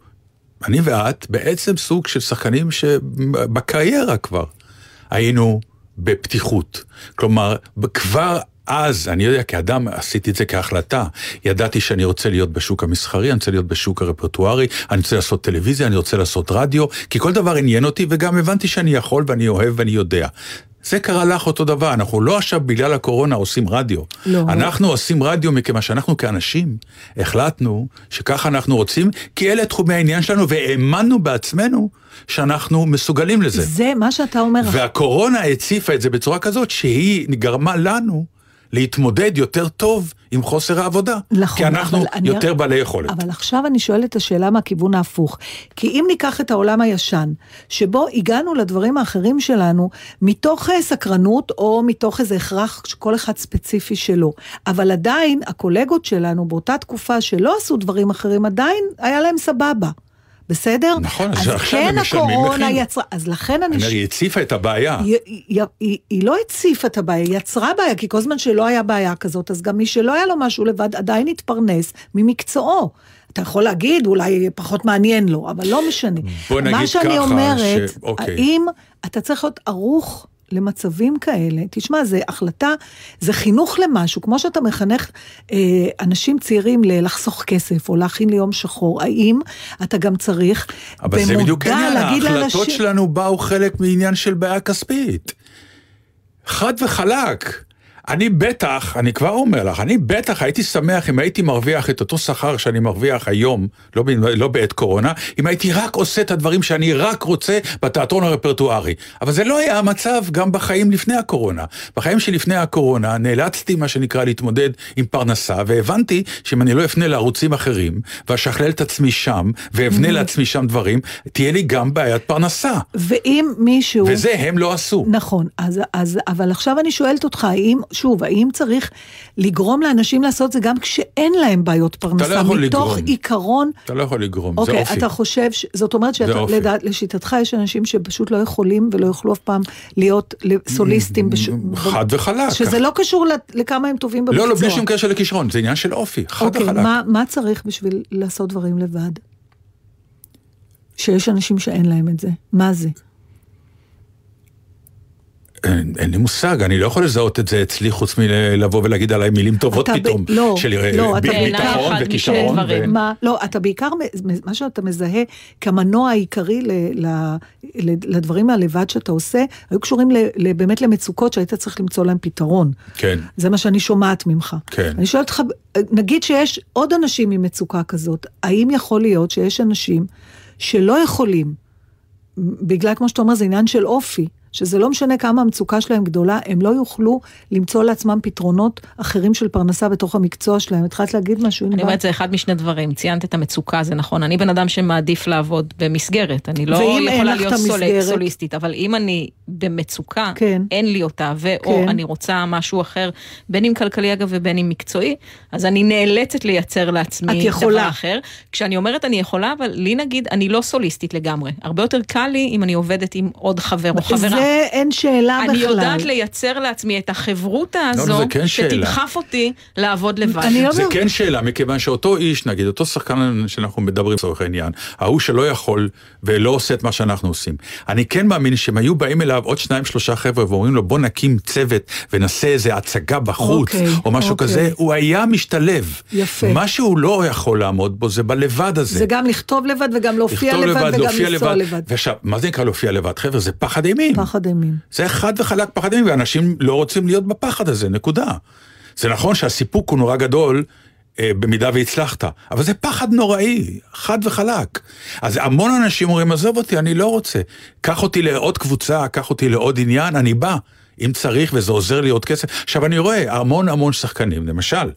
אני ואת בעצם סוג של שחקנים שבקריירה כבר. היינו בפתיחות. כלומר, כבר אז, אני יודע, כאדם עשיתי את זה כהחלטה. ידעתי שאני רוצה להיות בשוק המסחרי, אני רוצה להיות בשוק הרפרטוארי, אני רוצה לעשות טלוויזיה, אני רוצה לעשות רדיו, כי כל דבר עניין אותי, וגם הבנתי שאני יכול ואני אוהב ואני יודע. זה קרה לך אותו דבר, אנחנו לא עכשיו בגלל הקורונה עושים רדיו. לא. אנחנו עושים רדיו מכיוון שאנחנו כאנשים החלטנו שככה אנחנו רוצים, כי אלה תחומי העניין שלנו, והאמנו בעצמנו שאנחנו מסוגלים לזה. זה מה שאתה אומר. והקורונה הציפה את זה בצורה כזאת שהיא גרמה לנו להתמודד יותר טוב עם חוסר העבודה. נכון, כי אנחנו אבל אני- יותר בעלי יכולת. אבל עכשיו אני שואלת את השאלה מהכיוון ההפוך. כי אם ניקח את העולם הישן, שבו הגענו לדברים האחרים שלנו מתוך אה, סקרנות או מתוך איזה הכרח שכל אחד ספציפי שלו, אבל עדיין הקולגות שלנו באותה תקופה שלא עשו דברים אחרים, עדיין היה להם סבבה. בסדר? נכון, אז אז עכשיו כן הם משלמים הקורונה מחיר. יצרה, אז לכן אני... היא הציפה את הבעיה. היא, היא, היא, היא לא הציפה את הבעיה, היא יצרה בעיה, כי כל זמן שלא היה בעיה כזאת, אז גם מי שלא היה לו משהו לבד עדיין התפרנס ממקצועו. אתה יכול להגיד, אולי פחות מעניין לו, אבל לא משנה. בוא נגיד מה שאני ככה, אומרת, ש- אוקיי. האם אתה צריך להיות ערוך למצבים כאלה? תשמע, זה החלטה, זה חינוך למשהו, כמו שאתה מחנך אה, אנשים צעירים ל- לחסוך כסף או להכין ליום שחור, האם אתה גם צריך אבל זה בדיוק העניין, ההחלטות לאנשים... שלנו באו חלק מעניין של בעיה כספית. חד וחלק. אני בטח, אני כבר אומר לך, אני בטח הייתי שמח אם הייתי מרוויח את אותו שכר שאני מרוויח היום, לא, ב- לא בעת קורונה, אם הייתי רק עושה את הדברים שאני רק רוצה בתיאטרון הרפרטוארי. אבל זה לא היה המצב גם בחיים לפני הקורונה. בחיים שלפני הקורונה נאלצתי, מה שנקרא, להתמודד עם פרנסה, והבנתי שאם אני לא אפנה לערוצים אחרים, ואשכלל את עצמי שם, ואבנה לעצמי שם דברים, תהיה לי גם בעיית פרנסה. ואם מישהו... וזה הם לא עשו. נכון, אז, אז, אבל עכשיו אני שואלת אותך, האם, שוב, האם צריך לגרום לאנשים לעשות זה גם כשאין להם בעיות פרנסה? יכול מתוך לגרום. עיקרון, אתה לא יכול לגרום, זה אוקיי, אופי. אתה חושב, ש... זאת אומרת זה. שלשיטתך יש אנשים שפשוט לא יכולים ולא יוכלו אף פעם להיות סוליסטים, בש... חד וחלק. שזה לא קשור ל- לכמה הם טובים במקצוע. לא, לא, בלי שום קשר לכישרון, זה עניין של אופי, חד אוקיי, וחלק. מה, מה צריך בשביל לעשות דברים לבד? שיש אנשים שאין להם את זה, מה זה? אין, אין לי מושג, אני לא יכול לזהות את זה אצלי חוץ מלבוא ולהגיד עליי מילים טובות אתה ב- פתאום. לא, של לא, אתה ב- בעיקר ביטחון אחד וכישרון. ו- מה, לא, אתה בעיקר, מה שאתה מזהה כמנוע העיקרי ל, ל, ל, לדברים מהלבד שאתה עושה, היו קשורים ל, ל, באמת למצוקות שהיית צריך למצוא להם פתרון. כן. זה מה שאני שומעת ממך. כן. אני שואלת אותך, נגיד שיש עוד אנשים עם מצוקה כזאת, האם יכול להיות שיש אנשים שלא יכולים, בגלל, כמו שאתה אומר, זה עניין של אופי, שזה לא משנה כמה המצוקה שלהם גדולה, הם לא יוכלו למצוא לעצמם פתרונות אחרים של פרנסה בתוך המקצוע שלהם. התחלת להגיד משהו, אני? אומרת, זה אחד משני דברים. ציינת את המצוקה, זה נכון. אני בן אדם שמעדיף לעבוד במסגרת. אני לא יכולה להיות סול- המסגרת? סוליסטית, אבל אם אני במצוקה, כן. אין לי אותה, ואו כן. אני רוצה משהו אחר, בין אם כלכלי אגב ובין אם מקצועי, אז אני נאלצת לייצר לעצמי. דבר אחר. כשאני אומרת אני יכולה, אבל לי נגיד, אני לא סוליסטית לגמרי. הרבה יותר קל לי אם אני עובדת עם עוד חבר או חברה. זה אין שאלה בכלל. אני יודעת לייצר לעצמי את החברותה לא, הזו, זה כן שאלה. שתדחף אותי לעבוד לבד. אני לא זה מבין. כן שאלה, מכיוון שאותו איש, נגיד, אותו שחקן שאנחנו מדברים לצורך העניין, ההוא שלא יכול ולא עושה את מה שאנחנו עושים. אני כן מאמין שהם היו באים אליו עוד שניים שלושה חבר'ה ואומרים לו בוא נקים צוות ונעשה איזה הצגה בחוץ, אוקיי, או משהו אוקיי. כזה, הוא היה משתלב. יפה. מה שהוא לא יכול לעמוד בו זה בלבד הזה. זה גם לכתוב לבד וגם להופיע לכתוב לבד וגם לנסוע לבד. ועכשיו, מה זה נקרא להופיע לבד? חבר'ה, זה פחד אימים. פחד אימים. זה חד וחלק פחד אימים, ואנשים לא רוצים להיות בפחד הזה, נקודה. זה נכון שהסיפוק הוא נורא גדול. אה, במידה והצלחת, אבל זה פחד נוראי, חד וחלק. אז המון אנשים אומרים, עזוב אותי, אני לא רוצה. קח אותי לעוד קבוצה, קח אותי לעוד עניין, אני בא, אם צריך, וזה עוזר לי עוד כסף. עכשיו, אני רואה המון המון שחקנים, למשל,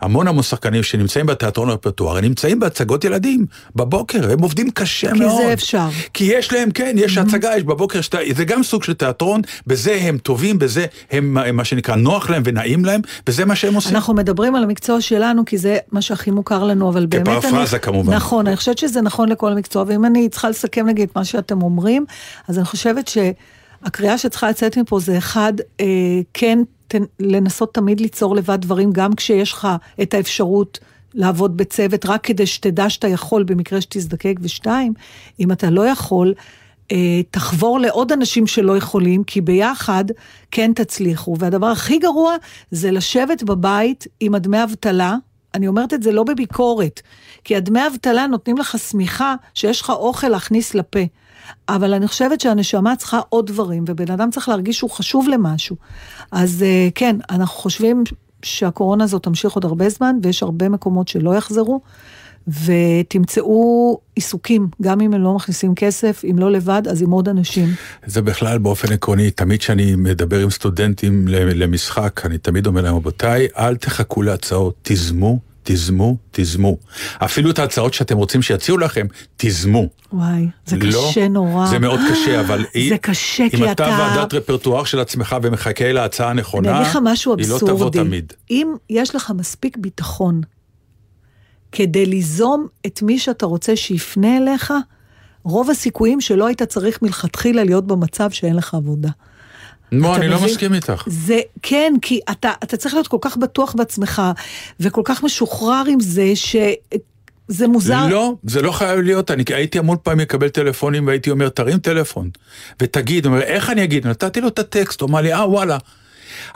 המון המון שחקנים שנמצאים בתיאטרון הרפרטואר, נמצאים בהצגות ילדים, בבוקר, הם עובדים קשה כי מאוד. זה אפשר. כי יש להם, כן, יש הצגה, יש בבוקר, שת... זה גם סוג של תיאטרון, בזה הם טובים, בזה הם, מה שנקרא, נוח להם ונעים להם, וזה מה שהם עושים. אנחנו מדברים על המקצוע שלנו, כי זה מה שהכי מוכר לנו, אבל באמת אני... כפרפרזה, כמובן. נכון, אני חושבת שזה נכון לכל מקצוע, ואם אני צריכה לסכם נגיד מה שאתם אומרים, אז אני חושבת שהקריאה שצריכה לצאת מפה זה אחד, אה, כן, תן, לנסות תמיד ליצור לבד דברים, גם כשיש לך את האפשרות. לעבוד בצוות רק כדי שתדע שאתה יכול במקרה שתזדקק, ושתיים, אם אתה לא יכול, אה, תחבור לעוד אנשים שלא יכולים, כי ביחד כן תצליחו. והדבר הכי גרוע זה לשבת בבית עם הדמי אבטלה. אני אומרת את זה לא בביקורת, כי הדמי אבטלה נותנים לך שמיכה שיש לך אוכל להכניס לפה. אבל אני חושבת שהנשמה צריכה עוד דברים, ובן אדם צריך להרגיש שהוא חשוב למשהו. אז אה, כן, אנחנו חושבים שהקורונה הזאת תמשיך עוד הרבה זמן, ויש הרבה מקומות שלא יחזרו, ותמצאו עיסוקים, גם אם הם לא מכניסים כסף, אם לא לבד, אז עם עוד אנשים. זה בכלל באופן עקרוני, תמיד כשאני מדבר עם סטודנטים למשחק, אני תמיד אומר להם, רבותיי, אל תחכו להצעות, תיזמו, תיזמו, תיזמו. אפילו את ההצעות שאתם רוצים שיציעו לכם, תיזמו. וואי, זה לא, קשה נורא. זה מאוד קשה, אבל זה קשה, אם כי אתה אתה... ועדת רפרטואר של עצמך ומחכה להצעה אני הנכונה, אגיד לך משהו היא לא אבסורדי. תבוא תמיד. אם יש לך מספיק ביטחון כדי ליזום את מי שאתה רוצה שיפנה אליך, רוב הסיכויים שלא היית צריך מלכתחילה להיות במצב שאין לך עבודה. לא, אני לא מבין? מסכים איתך. זה, כן, כי אתה, אתה צריך להיות כל כך בטוח בעצמך, וכל כך משוחרר עם זה, שזה מוזר. לא, זה לא חייב להיות, אני הייתי המון פעמים מקבל טלפונים והייתי אומר, תרים טלפון ותגיד, אומר, איך אני אגיד? נתתי לו את הטקסט, הוא אמר לי, אה וואלה.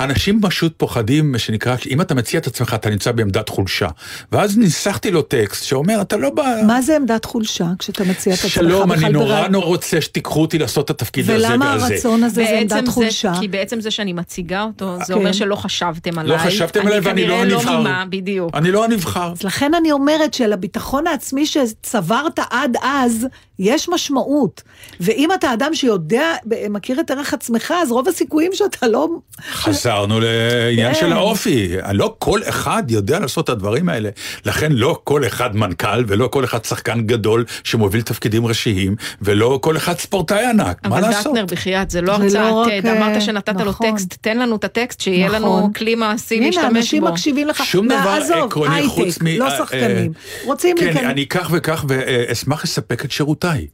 אנשים פשוט פוחדים, מה שנקרא, אם אתה מציע את עצמך, אתה נמצא בעמדת חולשה. ואז ניסחתי לו טקסט שאומר, אתה לא בא... מה זה עמדת חולשה כשאתה מציע את עצמך שלום, אני בכלל נורא ברעיון? נורא רוצה שתיקחו אותי לעשות את התפקיד הזה והזה. ולמה הרצון הזה זה עמדת חולשה? כי בעצם זה שאני מציגה אותו, זה כן. אומר שלא חשבתם עליי. לא חשבתם עליי ואני לא אני הנבחר. כנראה לא מה, בדיוק. אני לא הנבחר. אז לכן אני אומרת שלביטחון העצמי שצברת עד אז, יש משמעות. ואם אתה אדם שיודע, מכיר את ערך עצמך, אז רוב הסיכויים שאתה לא... חזרנו לעניין כן. של האופי. לא כל אחד יודע לעשות את הדברים האלה. לכן לא כל אחד מנכ"ל, ולא כל אחד שחקן גדול שמוביל תפקידים ראשיים, ולא כל אחד ספורטאי ענק. מה אבל לעשות? דטנר, בחייאת, זה לא לא הרצאת רק, TED, אמרת אה, שנתת לו נכון. טקסט, תן לנו את הטקסט, שיהיה לנו נכון. כלי מעשי הנה, להשתמש אנשים בו. מקשיבים לך. שום דבר עקרוני הייטק, חוץ מ... לא אה, שחקנים. אה, רוצים כן, להיכנס... אני אקח וכך ואשמח לספק את שירותיי.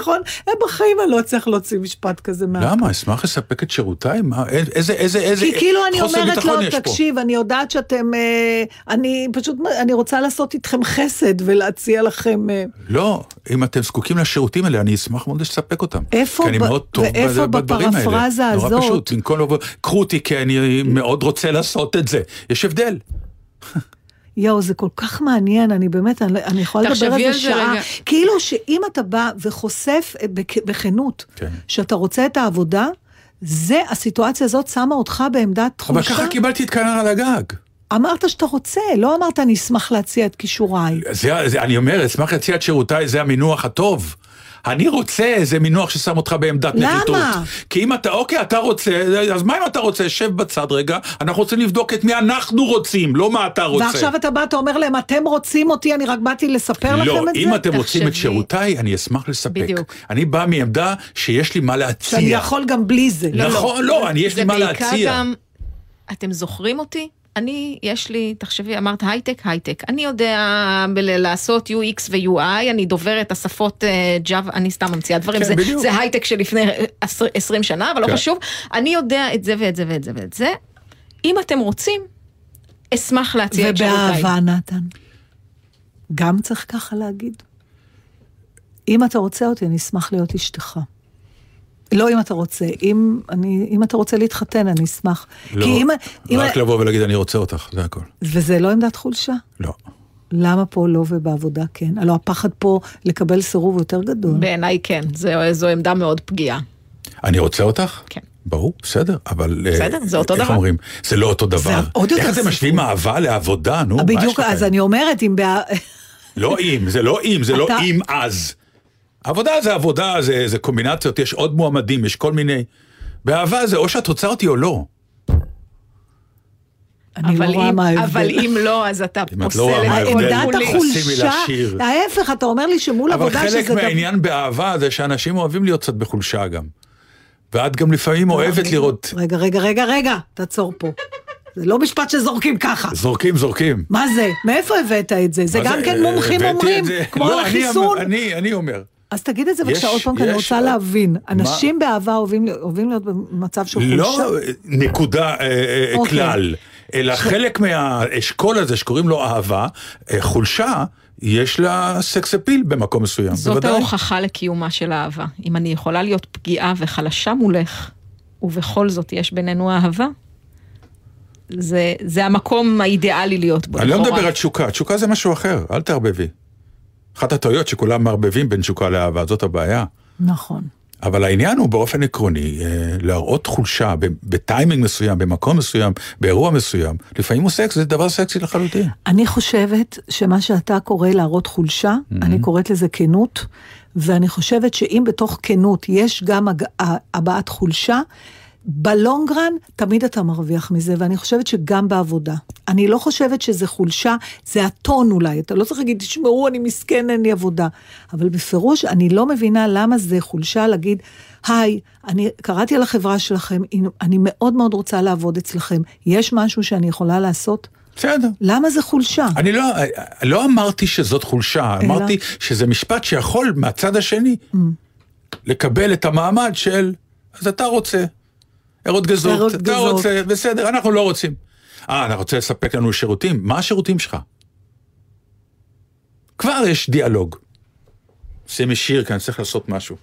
ביטחון. אה, בחיים אני לא אצליח להוציא משפט כזה מה... למה? אשמח לספק את שירותיי? מה? איזה, איזה, איזה... כי כאילו אני אומרת לו, פה. תקשיב, אני יודעת שאתם, אה, אני פשוט, אני רוצה לעשות איתכם חסד ולהציע לכם... אה, לא, אם אתם זקוקים לשירותים האלה, אני אשמח מאוד לספק אותם. איפה כי אני ב- מאוד טוב ואיפה בדברים האלה. בפרפרזה נורא הזאת- פשוט, במקום לבוא, קחו אותי כי אני מאוד רוצה לעשות את זה. יש הבדל. יואו, זה כל כך מעניין, אני באמת, אני, אני יכולה לדבר על זה שעה. רגע. כאילו שאם אתה בא וחושף אה, בכ- בכנות, כן. שאתה רוצה את העבודה, זה, הסיטואציה הזאת שמה אותך בעמדת אבל חולשה. ככה קיבלתי את כנר על הגג. אמרת שאתה רוצה, לא אמרת אני אשמח להציע את כישוריי. זה, זה, אני אומר, אשמח להציע את שירותיי, זה המינוח הטוב. אני רוצה איזה מינוח ששם אותך בעמדת למה? נחיתות. כי אם אתה, אוקיי, אתה רוצה, אז מה אם אתה רוצה? שב בצד רגע, אנחנו רוצים לבדוק את מי אנחנו רוצים, לא מה אתה רוצה. ועכשיו אתה בא, אתה אומר להם, אתם רוצים אותי, אני רק באתי לספר לא, לכם את זה? אם אתם רוצים את שירותיי, אני אשמח לספק. בדיוק. אני בא מעמדה שיש לי מה להציע. שאני יכול גם בלי זה. נכון, לא, אני יש לי מה זה בעיקר להציע. גם, אתם זוכרים אותי? אני, יש לי, תחשבי, אמרת הייטק, הייטק. אני יודע לעשות UX ו-UI, אני דובר את השפות Java, אני סתם ממציאה דברים, כן, זה, בדיוק. זה הייטק שלפני עשר- 20 שנה, אבל לא כן. חשוב. אני יודע את זה ואת זה ואת זה ואת זה. אם אתם רוצים, אשמח להציע את שירותיי. ובאהבה, נתן. גם צריך ככה להגיד. אם אתה רוצה אותי, אני אשמח להיות אשתך. לא אם אתה רוצה, אם, אני, אם אתה רוצה להתחתן, אני אשמח. לא, כי אם, אם, רק לבוא ולהגיד אני רוצה אותך, זה הכל. וזה לא עמדת חולשה. לא. למה פה לא ובעבודה כן? הלוא הפחד פה לקבל סירוב יותר גדול. בעיניי כן, זו, זו עמדה מאוד פגיעה. אני רוצה אותך? כן. ברור, בסדר, אבל... אה, בסדר, זה אותו איך דבר. אומרים? זה לא אותו דבר. עוד יותר איך אתם. משווים אהבה לעבודה? נו, מה יש בדיוק? אז אני אומרת, אם... בא... לא אם, זה לא אם, זה לא אתה- אם אז. עבודה זה עבודה, זה, זה קומבינציות, יש עוד מועמדים, יש כל מיני... באהבה זה או שאת רוצה אותי או לא. אני לא אבל רואה אם- מה ההבדל. אבל אם לא, אז אתה אם את פוסל לא רואה מה את ההבדל, עמדת. תשימי החולשה. ההפך, אתה אומר לי שמול אבל עבודה חלק שזה... גם- מהעניין באהבה זה שאנשים אוהבים להיות קצת בחולשה גם. ואת גם לפעמים אוהבת רגע, לראות... רגע, רגע, רגע, רגע, תעצור פה. זה לא משפט שזורקים ככה. זורקים, זורקים. מה זה? מאיפה הבאת את זה? זה גם כן מומחים אומרים, את זה- כמו לא, על אני החיסון. אני אומר. אז תגיד את זה בבקשה עוד פעם, כי אני רוצה להבין. אנשים באהבה אוהבים אוהבים להיות במצב של לא חולשה. נקודה, אה, אה, אוקיי. כלל. אלא חלק מהאשכול הזה שקוראים לו אהבה, אה, חולשה, יש לה סקס אפיל במקום מסוים, זאת בוודאי. ההוכחה לקיומה של אהבה. אם אני יכולה להיות פגיעה וחלשה מולך, ובכל זאת יש בינינו אהבה, זה, זה המקום האידיאלי להיות בו. אני לא. מדבר על תשוקה, תשוקה זה משהו אחר, אל תערבבי. אחת הטעויות שכולם מערבבים בין תשוקה לאהבה, זאת הבעיה. נכון. אבל העניין הוא באופן עקרוני, אה, להראות חולשה בטיימינג מסוים, במקום מסוים, באירוע מסוים, לפעמים הוא סקס, זה דבר סקסי לחלוטין. אני חושבת שמה שאתה קורא להראות חולשה, Mm-hmm. אני קוראת לזה כנות, ואני חושבת שאם בתוך כנות יש גם הבעת חולשה, בלונגרן תמיד אתה מרוויח מזה, ואני חושבת שגם בעבודה. אני לא חושבת שזה חולשה, זה הטון אולי, אתה לא צריך להגיד, תשמעו, אני מסכן, אין לי עבודה. אבל בפירוש, אני לא מבינה למה זה חולשה להגיד, היי, אני קראתי על החברה שלכם, אני מאוד מאוד רוצה לעבוד אצלכם, יש משהו שאני יכולה לעשות? בסדר. למה זה חולשה? אני לא, לא אמרתי שזאת חולשה, אלא? אמרתי שזה משפט שיכול מהצד השני Mm. לקבל את המעמד של, אז אתה רוצה, ערות גזות, ערות אתה. רוצה, בסדר, אנחנו לא רוצים. אה, אתה רוצה לספק לנו שירותים? מה השירותים שלך? כבר יש דיאלוג. שימי שיר, כי אני צריך לעשות משהו.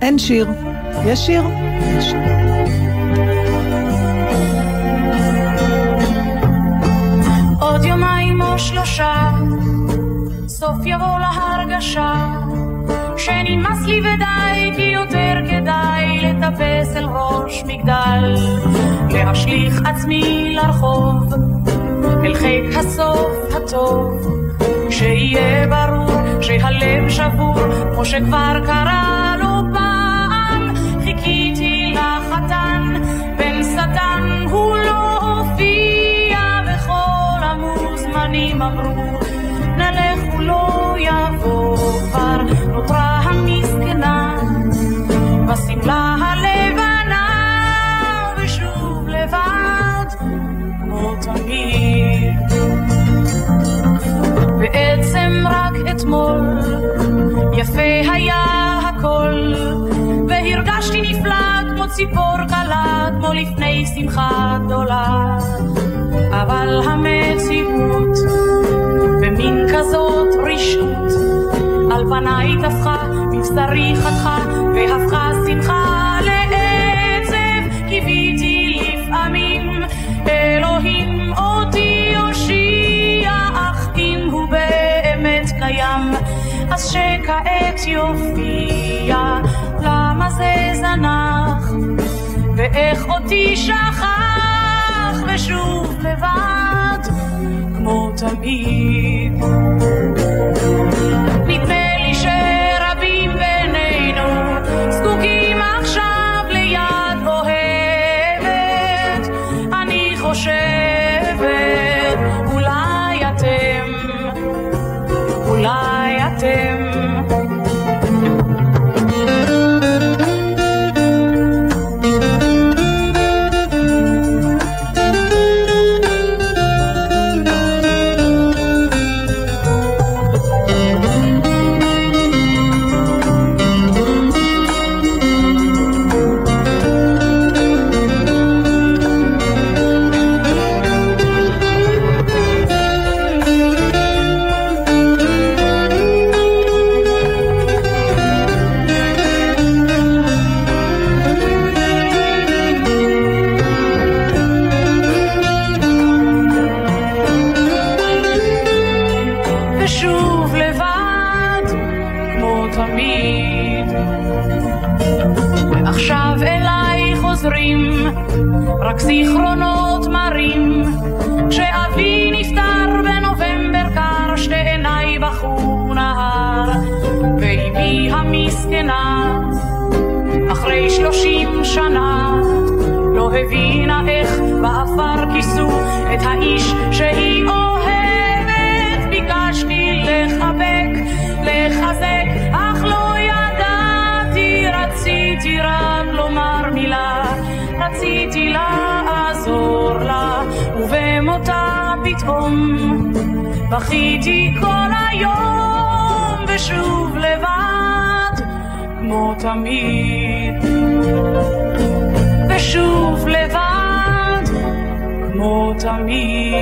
אין שיר. יש שיר? יש. עוד יומיים או שלושה, סוף יבוא להרגשה, שנמאס לי ודי, כי יותר כדאי לטפס אל ראש מגדל, להשליך עצמי לרחוב, אל חיק הסוף הטוב, שיהיה ברור שהלב שבור, כמו שכבר קרה לו פעם, חיכיתי לחתן, בן שטן הוא לא הופיע, וכל המוזמנים אמרו, נלך הוא לא יבוא, כבר נותרה המסכנה, בשמלה הלבנה, ושוב לבד, כמו תמיד. בעצם רק אתמול יפה היה הכל והרגשתי נפלא כמו ציפור קלה כמו לפני שמחה גדולה אבל המציאות במין כזאת רשעות על פניי טפחה מבשרי חתכה והפכה שמחה לעצב. קיוויתי לפעמים אלוהים אותי יושיע אך אם הוא באמת קיים. אז שכעת יופיע למה זה זנח? ואיך אותי שכח? ושוב לבד כמו תמיד תמיד. ועכשיו אליי חוזרים רק זיכרונות מרים, כשאבי נפטר בנובמבר קר, שתי עיניי בחרו נהר, ואימי המסכנה, אחרי שלושים שנה, לא הבינה איך באפר כיסו את האיש שהיא אוהבת. פתאום בכיתי כל היום, ושוב לבד, כמו תמיד. ושוב לבד, כמו תמיד.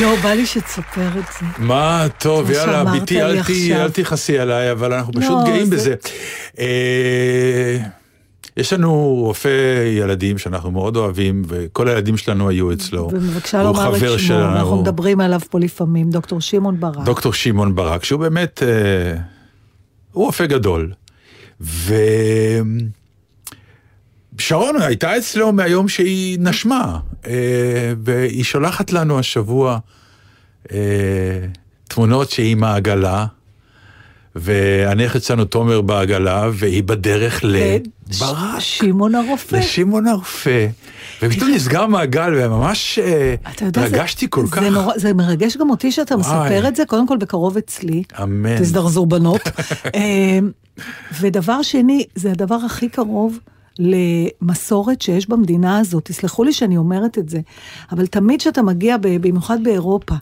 יואו, בא לי שתספר את זה. מה טוב, יאללה, ביתי, אל תכעסי עליי, אבל אנחנו פשוט לא, גאים זה- בזה. יש לנו רופא ילדים שאנחנו מאוד אוהבים, וכל הילדים שלנו היו אצלו. ומבקשה והוא לומר את שמו, אנחנו שלנו. מדברים עליו פה לפעמים, דוקטור שמעון ברק. דוקטור שמעון ברק, שהוא באמת, אה, הוא רופא גדול. ו... שרון הייתה אצלו מהיום שהיא נשמה, אה, והיא שולחת לנו השבוע אה, תמונות שהיא עם העגלה, והנכד שלנו תומר בעגלה, והיא בדרך לברק, שמעון הרופא. לשמעון הרופא. ופתאום נסגר מעגל, וממש אה, זה- התרגשתי כל זה כך. נורא- זה מרגש גם אותי שאתה מספר את זה, קודם כל בקרוב אצלי. אמן. תזדרזו בנות. אה, ודבר שני, זה הדבר הכי קרוב למסורת שיש במדינה הזאת. תסלחו לי שאני אומרת את זה, אבל תמיד כשאתה מגיע, במיוחד באירופה,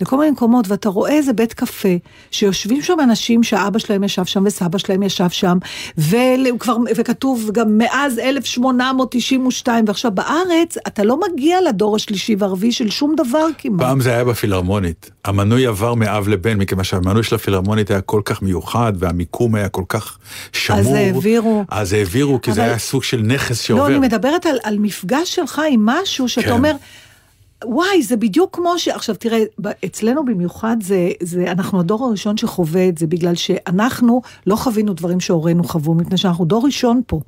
לכל מיני מקומות, ואתה רואה איזה בית קפה, שיושבים שם אנשים שאבא שלהם ישב שם וסבא שלהם ישב שם, וכבר, וכתוב גם מאז 1892, ועכשיו בארץ, אתה לא מגיע לדור השלישי והרביעי של שום דבר כמעט. פעם זה היה בפילהרמונית. המנוי עבר מאב לבן, מכיוון שהמנוי של הפילהרמונית היה כל כך מיוחד, והמיקום היה כל כך שמור. אז העבירו. אז העבירו, כי זה אבל- היה סוג של נכס שעובר. לא, אני מדברת על, על מפגש שלך עם משהו שאתה כן. אומר, וואי, זה בדיוק כמו ש... עכשיו תראה, אצלנו במיוחד זה, זה, אנחנו הדור הראשון שחווה את זה, בגלל שאנחנו לא חווינו דברים שהורינו חוו, מפני שאנחנו דור ראשון פה.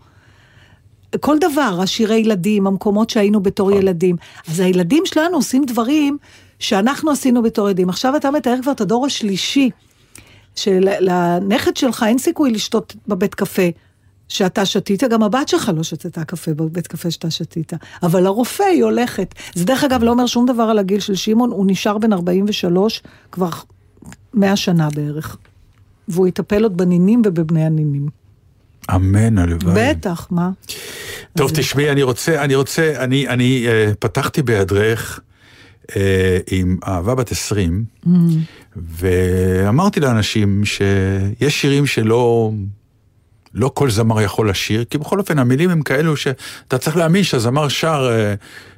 כל דבר, השירי ילדים, המקומות שהיינו בתור נכון. ילדים. אז הילדים שלנו עושים דברים שאנחנו עשינו בתור ילדים. עכשיו אתה מתאר כבר את הדור השלישי, שלנכד שלך אין סיכוי לשתות בבית קפה. שאתה שתית, גם הבת שלך לא שתתה קפה בבית קפה שאתה שתית. אבל לרופא היא הולכת. זה דרך אגב לא אומר שום דבר על הגיל של שמעון, הוא נשאר בן 43 כבר 100 שנה בערך. והוא יטפל עוד בנינים ובבני הנינים. אמן, הלוואי. בטח, מה? טוב, תשמעי, אני רוצה, אני רוצה, אני, אני uh, פתחתי בהיעדרך uh, עם אהבה בת 20, ואמרתי לאנשים שיש שירים שלא... לא כל זמר יכול לשיר, כי בכל אופן המילים הם כאלו שאתה צריך להאמין שהזמר שר אה,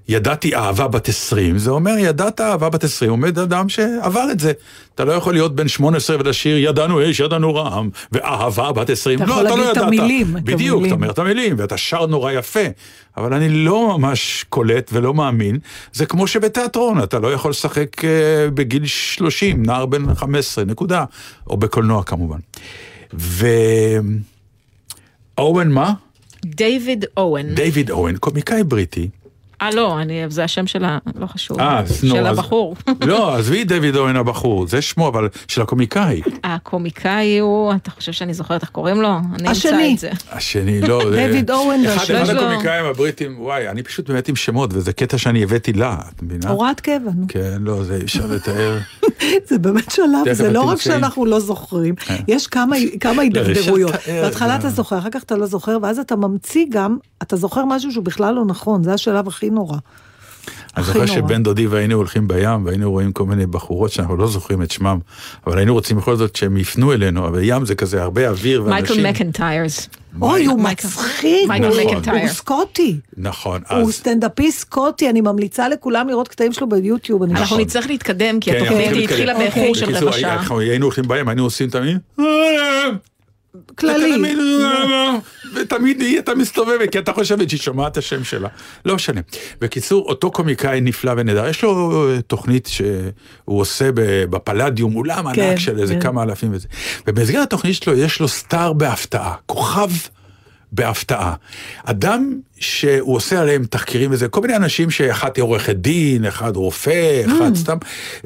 ידעתי אהבה בת 20, זה אומר ידעת אהבה בת 20, עומד אדם שעבר את זה. אתה לא יכול להיות בן 18 ולשיר ידענו אש, ידענו רעם, ואהבה בת 20. אתה לא, יכול אתה לא להגיד את ידעת. המילים, בדיוק, המילים. אתה אומר את המילים, ואתה שר נורא יפה, אבל אני לא ממש קולט ולא מאמין. זה כמו שבתיאטרון, אתה לא יכול לשחק אה, בגיל 30, נער בן 15, נקודה. או בקולנוע כמובן. ו... אורן מה? דיוויד אוהן. דיוויד אורן, קומיקאי בריטי. אה, לא, אני- זה השם של ה... לא חשוב. אה, אז נו, של אז- הבחור. לא, עזבי דיוויד אורן הבחור, זה שמו, אבל של הקומיקאי. הקומיקאי הוא, אתה חושב שאני זוכרת איך קוראים לו? אני אמצא. את זה. השני, לא... זה- דיוויד אורן אחד יש לו- הקומיקאים הבריטים, וואי, אני פשוט באמת עם שמות, וזה קטע שאני הבאתי לה, את מבינה? הוראת קבע, נו. כן, לא, זה אי אפשר לתאר. זה באמת שלב, זה לא רק. שאנחנו לא זוכרים, יש כמה- כמה הידרדרויות. בהתחלה אה. אתה זוכר, אחר כך אתה לא זוכר, ואז אתה ממציא גם, אתה זוכר משהו שהוא בכלל לא נכון, זה השלב הכי נורא. אני זוכר. שבן דודי והיינו הולכים בים, והיינו רואים כל מיני בחורות שאנחנו לא זוכרים את שמם, אבל היינו רוצים בכל זאת שהם יפנו אלינו, אבל ים זה כזה הרבה אוויר ואנשים. מייקל מקנטיירס. אוי, הוא מצחיק, הוא-. הוא סקוטי. נכון, הוא אז... סטנדאפיסט סקוטי, אני ממליצה לכולם לראות קטעים שלו ביוטיוב. אנחנו. נצטרך להתקדם, כי כן, התוכנית. התחילה באיחור של רבע שעה. אנחנו היינו הולכים בים, היינו עושים תמיד... כללי. תמיד, ותמיד היא הייתה מסתובבת, כי אתה חושבת שהיא שומעת את השם שלה. לא משנה. בקיצור, אותו קומיקאי נפלא ונהדר, יש לו אה, תוכנית שהוא עושה בפלדיום, אולם כן, ענק של איזה כן. כמה אלפים וזה. ובמסגרת התוכנית שלו יש לו סטאר בהפתעה, כוכב. בהפתעה. אדם שהוא עושה עליהם תחקירים וזה, כל מיני אנשים שאחת היא עורכת דין, אחד רופא, אחד סתם,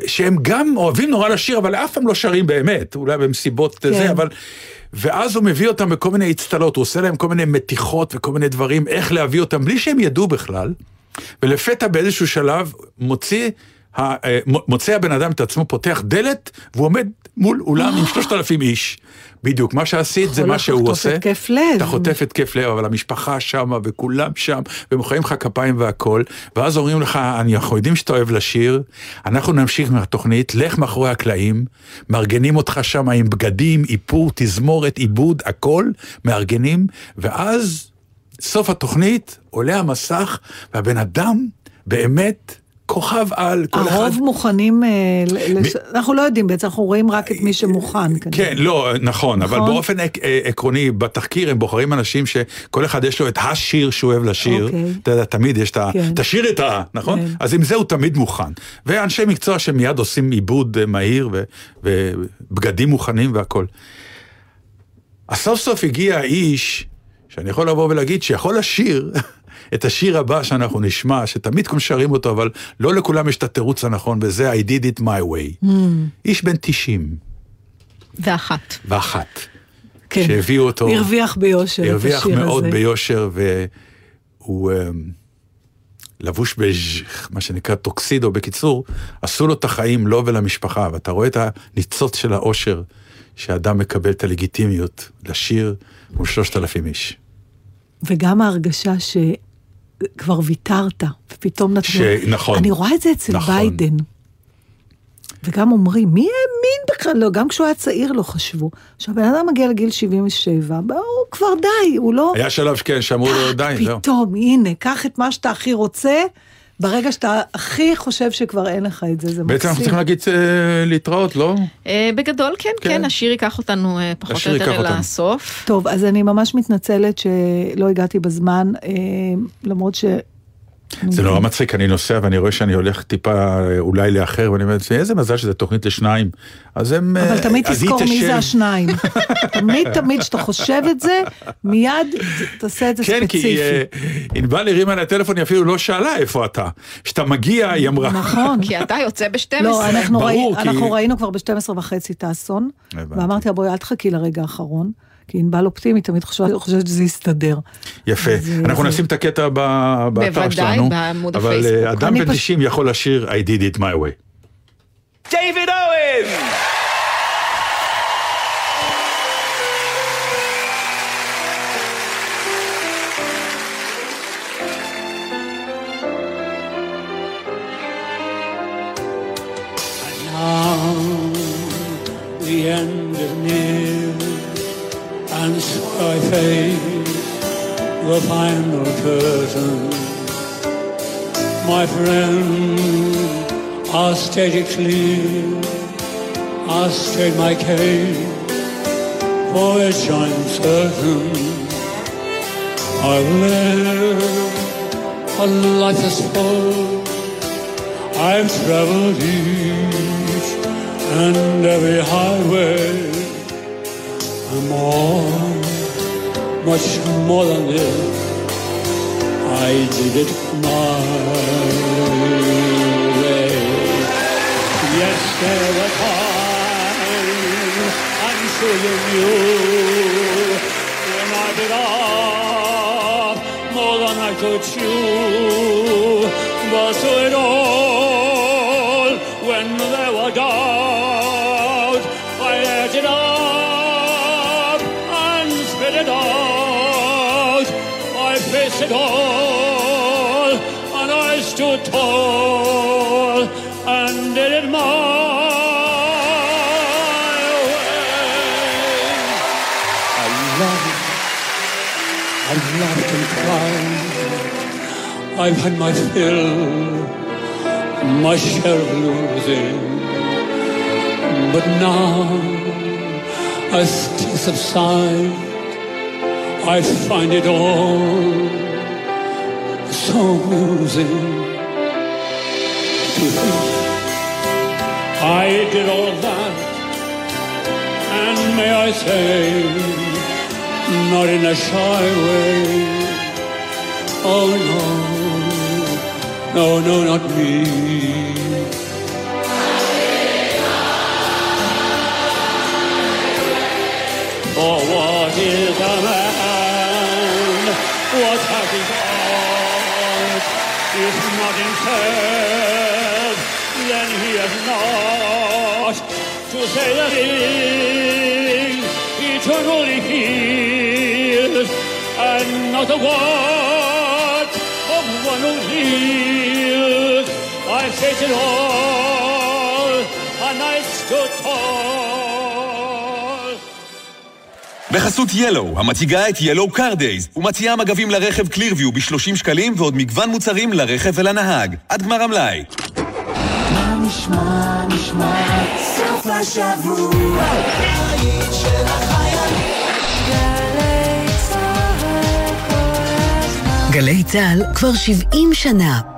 שהם גם אוהבים נורא לשיר, אבל אף פעם לא שרים באמת, אולי במסיבות כן. זה, אבל... ואז הוא מביא אותם בכל מיני אצטלות, הוא עושה להם כל מיני מתיחות וכל מיני דברים, איך להביא אותם, בלי שהם ידעו בכלל. ולפתע באיזשהו שלב מוציא, אה, מוצא הבן אדם את עצמו, פותח דלת, והוא עומד מול אולם עם שלושת אלפים איש. בדיוק, מה שעשית זה מה שהוא עושה. התקף לב. אתה חוטף התקף לב, אבל המשפחה שמה וכולם שם, ומוחאים לך כפיים והכל, ואז אומרים לך, אנחנו יודעים שאתה אוהב לשיר, אנחנו נמשיך מהתוכנית, לך מאחורי הקלעים, מארגנים אותך שם עם בגדים, איפור, תזמורת, עיבוד, הכל, מארגנים, ואז סוף התוכנית, עולה המסך, והבן אדם באמת כוכב על, כל אחד... הרוב מוכנים, אה, לש- אנחנו לא יודעים בעצם, אנחנו רואים רק את מי שמוכן. כנראה. כן, לא, נכון, אבל נכון? באופן עק- אה, עקרוני, בתחקיר הם בוחרים אנשים שכל אחד יש לו את השיר שהוא אוהב לשיר. אוקיי. אתה יודע, תמיד יש את ה... כן. תשאיר את ה... נכון? כן. אז עם זה הוא תמיד מוכן. ואנשי מקצוע שמיד עושים עיבוד אה, מהיר ו- ובגדים מוכנים והכל. אז סוף סוף הגיע האיש, שאני יכול לבוא ולהגיד שיכול לשיר את השיר הבא שאנחנו נשמע, שתמיד כולם שרים אותו, אבל לא לכולם יש את התירוץ הנכון, וזה I did it my way. Mm. איש בן 90 ואחת. ואחת. כן. שהביאו אותו, הרוויח ביושר את הרוויח השיר מאוד הזה. ביושר, והוא אמ, לבוש במה שנקרא טוקסידו, בקיצור, עשו לו את החיים, לו ולמשפחה, ואתה רואה את הניצוץ של האושר, שאדם מקבל את הלגיטימיות לשיר מול שלושת אלפים איש. וגם ההרגשה שכבר ויתרת, ופתאום נתנו... שנכון. אני רואה את זה אצל נכון. ביידן. וגם אומרים, מי האמין בכלל? לא, גם כשהוא היה צעיר לא חשבו. עכשיו, בן אדם מגיע לגיל 77, הוא כבר די, הוא לא... היה שלב, כן, שאמרו לו, די, זהו. פתאום, הנה, קח את מה שאתה הכי רוצה, ברגע שאתה הכי חושב שכבר אין לך את זה, זה בעצם אנחנו מקסים. צריכים להגיד אה, להתראות, לא? אה, בגדול כן, כן. כן, השיר ייקח אותנו אה, פחות או השיר יותר. הסוף. טוב, אז אני ממש מתנצלת שלא הגעתי בזמן, למרות ש... זה נורא מצחיק, אני נוסע ואני רואה שאני הולך טיפה אה, אולי לאחר, ואני אומר לעצמי, איזה מזל שזה תוכנית לשניים. אז הם... אבל אה, תמיד היא תזכור מי. זה השניים. תמיד תמיד כשאתה חושב את זה, מיד תעשה את זה כן, כי ספציפי. אה, ענבל הרימה לי הטלפון, היא אפילו לא שאלה איפה אתה. כשאתה מגיע, היא אמרה. נכון. כי אתה יוצא ב-12. לא, אנחנו, ראינו כבר ב-12 וחצי את האסון. ואמרתי לה, בואי, אל תחכי לרגע האחרון, כי ענבל אופטימית, תמיד חושבת חושבת שזה יסתדר. יפה. זה- אנחנו זה- נשים את הקטע ב- באתר בוודאי, שלנו. בעמוד אבל הפייסבוק. אה, אדם אני בן פש- 90 יכול לשיר I did it my way. David Owen! The final curtain. My friend, I'll state it clear, I'll state my case, for which I'm certain. I've lived a life that's full. I've traveled each and every highway and more, much more than this. I did it my way. Yes, there were times I'm sure you knew when I bit off more than I could chew. But through it all, when there were doubt, I faced it all, and I stood tall and did it my way. I loved, I laughed and cried. I've had my fill, my share of losing. But now, as tears subside, I find it all so amusing to think I did all that, and may I say, not in a shy way. Oh no, no, no, not me. For what is heard, then he has not to say that thing eternally heals, and not a word of one who heals. I've said it all, and I stood בחסות ילו, המציגה את ילו קאר דייז, ומציעה מגבים לרכב קלירביו ב-30 שקלים ועוד מגוון מוצרים לרכב ולנהג. עד גמר המלאי. מה נשמע, נשמע, סוף השבוע, היית של החיילים. גלי צה"ל כבר 70 שנה.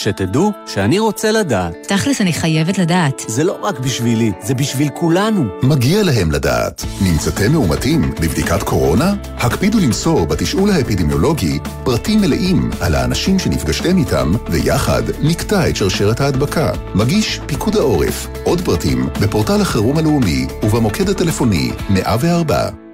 שתדעו שאני רוצה לדעת. תכלס, אני חייבת לדעת. זה לא רק בשבילי, זה בשביל כולנו. מגיע להם לדעת. נמצאתם מאומתים בבדיקת קורונה? הקפידו למסור בתשאול האפידמיולוגי פרטים מלאים על האנשים שנפגשתם איתם, ויחד נקטע את שרשרת ההדבקה. מגיש פיקוד העורף. עוד פרטים בפורטל החירום הלאומי ובמוקד הטלפוני 104.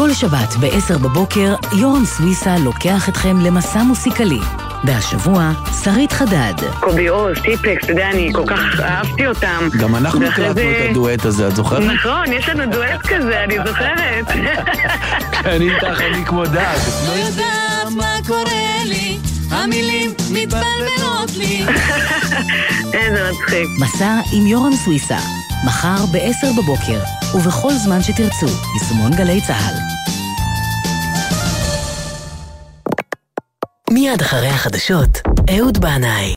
כל שבת ב-10 בבוקר, יורם סוויסה לוקח אתכם למסע מוסיקלי. והשבוע, שרית חדד. קובי עוז, טיפקס, אתה יודע, אני כל כך אהבתי אותם. גם אנחנו הקלטנו זה- את הדואט הזה, את זוכרת? נכון, יש לנו דואט כזה, אני זוכרת. אני איתך, אני כמו דג. לא יודעת מה קורה לי, המילים מתבלבלות לי. איזה מצחיק. מסע עם יורם סוויסה. מחר ב-10 בבוקר, ובכל זמן שתרצו, יישומון גלי צה"ל. מיד אחרי החדשות, אהוד בנאי.